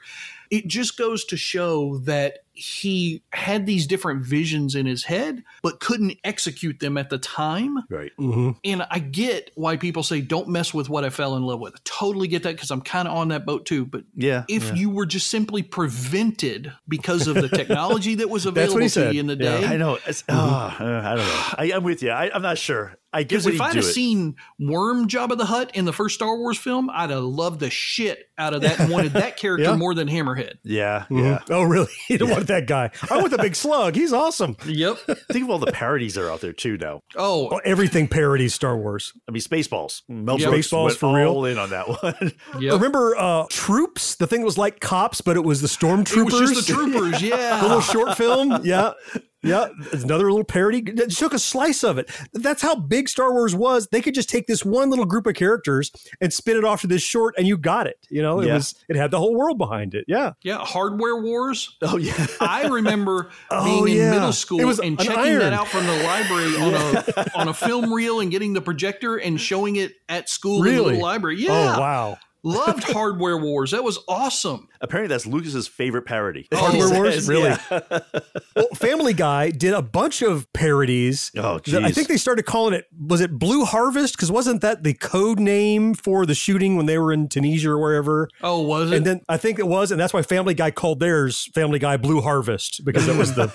It just goes to show that he had these different visions in his head, but couldn't execute them at the time. right. Mhm. And I get why people say, don't mess with what I fell in love with. I totally get that because I'm kind of on that boat too. But Yeah. if yeah. you were just simply prevented because of the technology that was available to said. you in the Yeah. day, I know. It's, ah, uh, I don't know. I, I'm with you. I, I'm not sure. I get Because if I'd have it. seen Worm Jabba the Hutt in the first Star Wars film, I'd have loved the shit out of that and wanted that character Yeah. more than Hammerhead. yeah, Mhm. yeah. Oh, really? You don't want that guy. I want the big slug. He's awesome. Yep. Think of all the parodies that are out there too now. Oh, Oh, everything parodies Star Wars. I mean, Spaceballs. Mel Yeah. Brooks Spaceballs went for real. all in on that one. yep. Remember uh, Troops? The thing was like cops, but it was the stormtroopers. It was just the troopers, the yeah. little short film. Yeah. Yeah. It's another little parody. It took a slice of it. That's how big Star Wars was. They could just take this one little group of characters and spin it off to this short and you got it. You know, it Yeah. was it had the whole world behind it. Yeah. Yeah, Hardware Wars. oh yeah. I remember Oh, being in yeah. middle It school was and checking iron. that out from the library on a on a film reel and getting the projector and showing it at school in the Really? little library. Yeah. Oh wow. Loved Hardware Wars. That was awesome. Apparently, that's Lucas's favorite parody. Hardware He Wars? Really? yeah. Well, Family Guy did a bunch of parodies. Oh, that I think they started calling it was it Blue Harvest because wasn't that the code name for the shooting when they were in Tunisia or wherever? Oh, was it? And then I think it was, and that's why Family Guy called theirs Family Guy Blue Harvest because that was the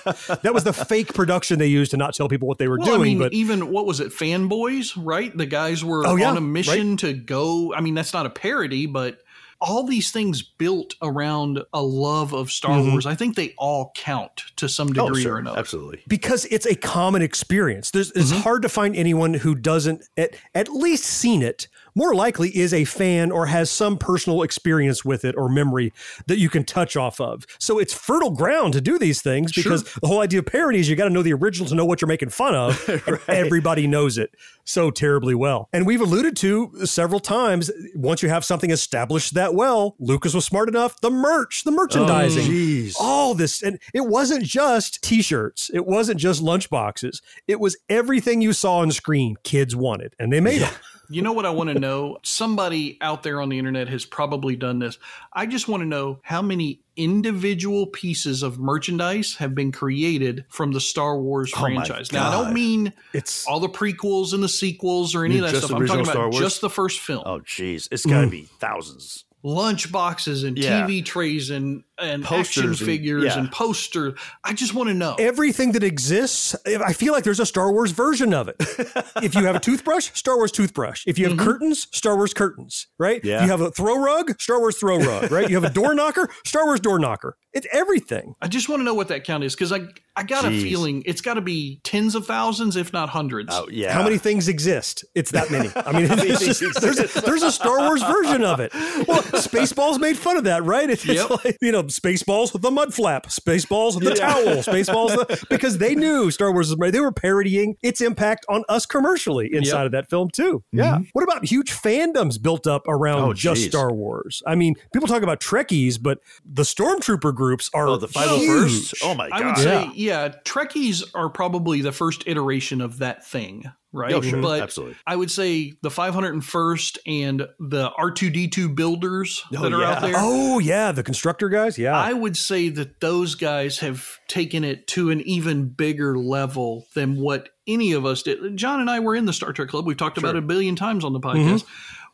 that was the fake production they used to not tell people what they were well, doing. I mean, but even what was it, fanboys? Right, the guys were Oh, yeah, on a mission to go. I mean, that's not a parody, but all these things built around a love of Star Mhm. Wars. I think they all count to some Oh, degree sure. or another. Absolutely. because it's a common experience. There's, it's Mm-hmm. hard to find anyone who doesn't at, at least seen it. More likely is a fan or has some personal experience with it or memory that you can touch off of. So it's fertile ground to do these things because the whole idea of parody is you got to know the original to know what you're making fun of. and everybody knows it so terribly well. And we've alluded to several times once you have something established that well, Lucas was smart enough, the merch, the merchandising oh, Jeez. all this and it wasn't just t-shirts it wasn't just lunchboxes it was everything you saw on screen kids wanted and they made it You know what I want to know? Somebody out there on the internet has probably done this. I just want to know how many individual pieces of merchandise have been created from the Star Wars Oh franchise. Now, I don't mean it's all the prequels and the sequels or any of that stuff. I'm talking about Star Wars? just the first film. Oh, jeez. It's got to Mm. be thousands. Lunch boxes and Yeah. TV trays and, and Posters action and- figures yeah. and posters. I just want to know. everything that exists i feel like there's a star wars version of it if you have a toothbrush star wars toothbrush if you have mm-hmm. curtains star wars curtains right Yeah. you have a throw rug star wars throw rug right you have a door knocker star wars door knocker it's everything I just want to know what that count is because I I got a feeling it's got to be tens of thousands, if not hundreds. Oh, yeah. How many things exist? It's that many. I mean, it's just, there's, a, there's a Star Wars version of it. Well, Spaceballs made fun of that, right? It's, it's Yep. like, you know, Spaceballs with the mud flap, Spaceballs with the towel, Spaceballs, the, because they knew Star Wars was, they were parodying its impact on us commercially inside Yep. of that film, too. Yeah. What about huge fandoms built up around Oh, just geez. Star Wars? I mean, people talk about Trekkies, but the Stormtrooper group groups are Oh, the 501st? huge. Oh my god! I would god. say, yeah, Trekkies are probably the first iteration of that thing, right? Oh, sure. But Absolutely. I would say the 501st and the R2D2 builders Oh, that are out yeah. there. Oh yeah, the constructor guys. Yeah, I would say that those guys have taken it to an even bigger level than what any of us did. John and I were in the Star Trek Club. We've talked about it a billion times on the mm-hmm. podcast.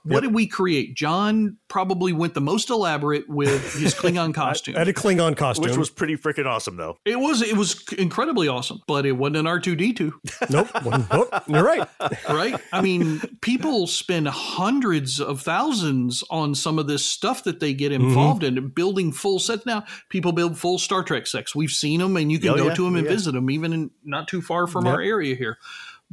What did we create? John probably went the most elaborate with his Klingon costume. I had a Klingon costume. Which was pretty freaking awesome, though. it was it was incredibly awesome, but it wasn't an R two D two. nope. nope. You're right. right? I mean, people spend hundreds of thousands on some of this stuff that they get Mm-hmm. involved in, building full sets. Now, people build full Star Trek sets. We've seen them, and you can Oh, go yeah. to them and Yeah. visit them, even in, not too far from Yep. our area here.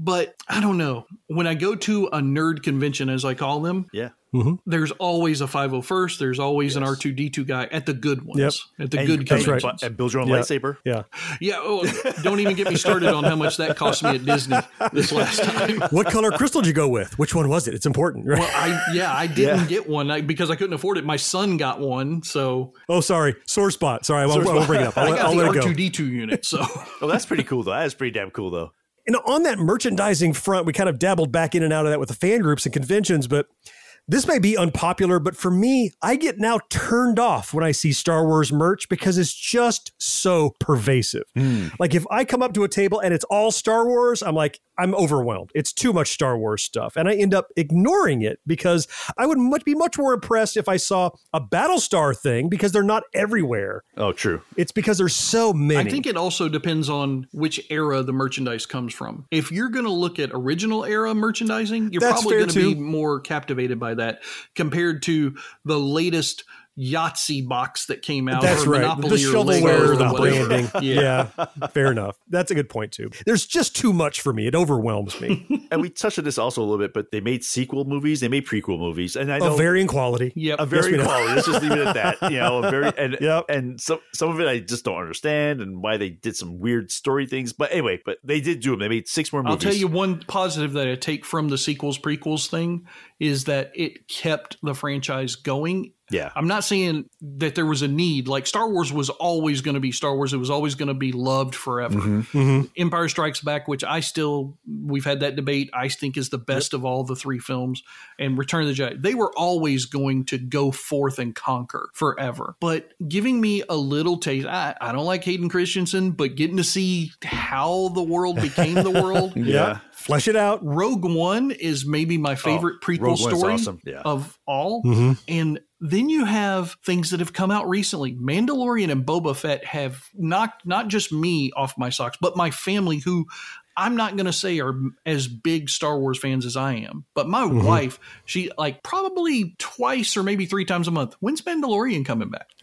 But I don't know. When I go to a nerd convention, as I call them, Yeah. Mm-hmm. there's always a 501st. There's always an R2D2 guy at the good ones, Yep. at the and, good and, conventions. and build your own Yeah. lightsaber. Yeah. Yeah, oh, don't even get me started on how much that cost me at Disney this last time. What color crystal did you go with? Which one was it? It's important, right? Well, I yeah, I didn't get one I, because I couldn't afford it. My son got one, so oh, sorry, sore spot. Sorry, I won't, I won't bring it up. I'll, I got I'll the let R it go. two D two unit. So Oh, that's pretty cool, though. That is pretty damn cool, though. And on that merchandising front, we kind of dabbled back in and out of that with the fan groups and conventions, but this may be unpopular, but for me, I get now turned off when I see Star Wars merch because it's just so pervasive. Hmm. Like if I come up to a table and it's all Star Wars, I'm like, I'm overwhelmed. It's too much Star Wars stuff. And I end up ignoring it because I would much be much more impressed if I saw a Battlestar thing because they're not everywhere. Oh, true. It's because there's so many. I think it also depends on which era the merchandise comes from. If you're going to look at original era merchandising, you're That's probably going to be more captivated by that compared to the latest Yahtzee box that came out. That's or right. Monopoly the or Lego shovelware, or the branding. yeah. yeah, fair enough. That's a good point too. There's just too much for me. It overwhelms me. and we touched on this also a little bit, but they made sequel movies, they made prequel movies, and I know of varying quality. Yeah, a very Yes, quality. Let's just leave it at that. You know, a very and Yep. and some some of it I just don't understand and why they did some weird story things. But anyway, but they did do them. They made six more I'll tell you one positive that I take from the sequels prequels thing is that it kept the franchise going. Yeah. I'm not saying that there was a need. Like Star Wars was always going to be Star Wars. It was always going to be loved forever. Mm-hmm. Empire Strikes Back, which I still we've had that debate. I think is the best of all the three films, and Return of the Jedi. They were always going to go forth and conquer forever. But giving me a little taste. I, I don't like Hayden Christensen, but getting to see how the world became the world. Yeah. Flesh it out. Rogue One is maybe my favorite Oh, prequel story awesome. Yeah. of all. Mhm. And then you have things that have come out recently. Mandalorian and Boba Fett have knocked not just me off my socks, but my family, who I'm not going to say are as big Star Wars fans as I am. But my Mm-hmm. wife, she like probably twice or maybe three times a month. When's Mandalorian coming back?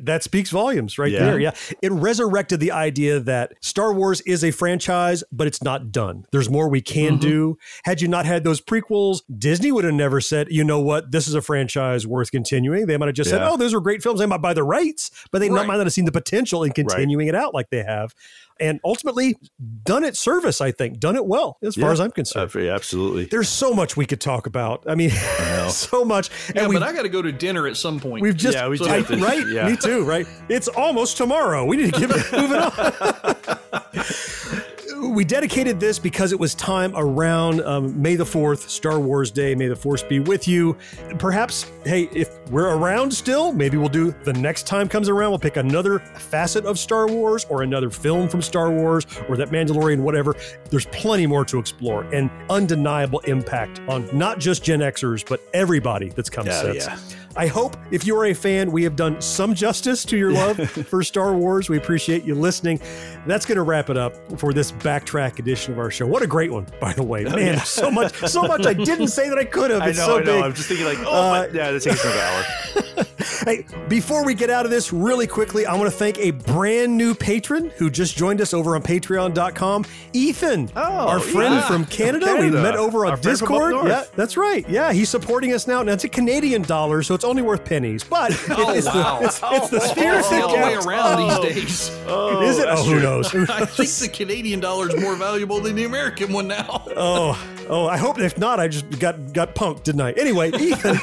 that speaks volumes right Yeah. there. Yeah. It resurrected the idea that Star Wars is a franchise, but it's not done. There's more we can do. Had you not had those prequels, Disney would have never said, you know what, this is a franchise worth continuing. They might have just said, oh, those are great films. They might buy the rights, but they Right. might not have seen the potential in continuing it out like they have. And ultimately, done it service, I think, done it well, as far as I'm concerned. Uh, absolutely. There's so much we could talk about. I mean, so much. Yeah, we've- but I got to go to dinner at some point. We've just Yeah, we So- I- have to- right. yeah. Me too. Right. It's almost tomorrow. We need to give it moving on. we dedicated this because it was time around um, May the Fourth, Star Wars Day. May the Force be with you. Perhaps, hey, if we're around still, maybe we'll do the next time comes around. We'll pick another facet of Star Wars or another film from Star Wars or that Mandalorian, whatever. There's plenty more to explore and undeniable impact on not just Gen Xers but everybody that's come Yeah, since. yeah. I hope if you are a fan, we have done some justice to your love for Star Wars. We appreciate you listening. That's going to wrap it up for this backtrack edition of our show. What a great one, by the way. Man, so much, so much I didn't say that I could have. I know, so I know. Big. I'm just thinking like, oh, Uh, yeah, that takes another hour. Hey, before we get out of this, really quickly, I want to thank a brand new patron who just joined us over on patreon.com. Ethan, Oh, our friend yeah. from Canada. From We met over on Our friend from up Discord. Yeah, that's right. Yeah, he's supporting us now. Now, it's a Canadian dollar, so it's only worth pennies, but it- Oh, it's, wow. the, it's, it's the oh, spirit oh, It's oh, the other way that counts. around these days. Oh, Is it? Oh, who knows? I think the Canadian dollar is more valuable than the American one now. Oh, Oh, I hope if not, I just got got punked, didn't I? Anyway, Ethan,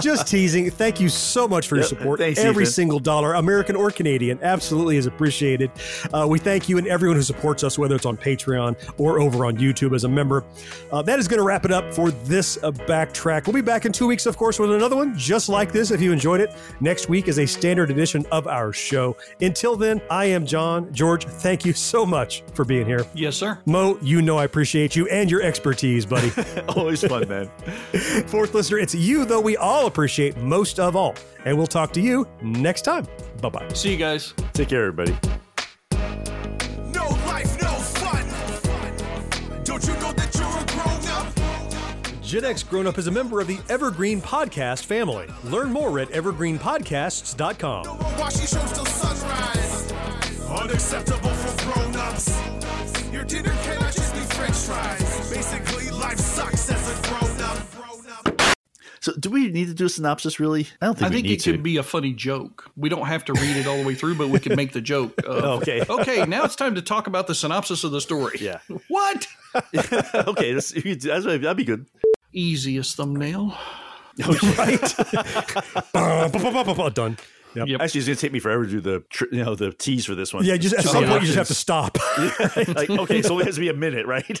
just teasing. Thank you so much for your Yep, support. thanks, Every Ethan. single dollar, American or Canadian, absolutely is appreciated. Uh, we thank you and everyone who supports us, whether it's on Patreon or over on YouTube as a member. Uh, that is going to wrap it up for this uh, backtrack. We'll be back in two weeks, of course, with another one just like this. If you enjoyed it, next week is a standard edition of our show. Until then, I am John. George, thank you so much for being here. Yes, sir. Mo, you know I appreciate you and your expertise, buddy. Always fun, man. Fourth listener, it's you, though we all appreciate most of all. And we'll talk to you next time. Bye bye. See you guys. Take care, everybody. No life, no fun. Don't you know that you're a grown up? Gen X Grown Up is a member of the Evergreen Podcast family. Learn more at evergreenpodcasts.com. Watching shows. Unacceptable for grown ups. Your dinner cannot just be french fries. So, do we need to do a synopsis? Really? I don't think I we think need it to. could be a funny joke. We don't have to read it all the way through, but we can make the joke. Of, Okay. Okay. Now it's time to talk about the synopsis of the story. Yeah. What? okay, that's, that's, that'd be good. Easiest thumbnail. right? Done. Yep. Actually, it's gonna take me forever to do the tr- you know the tease for this one. Yeah, just at some point you just have to stop. like, okay, so it has to be a minute, right?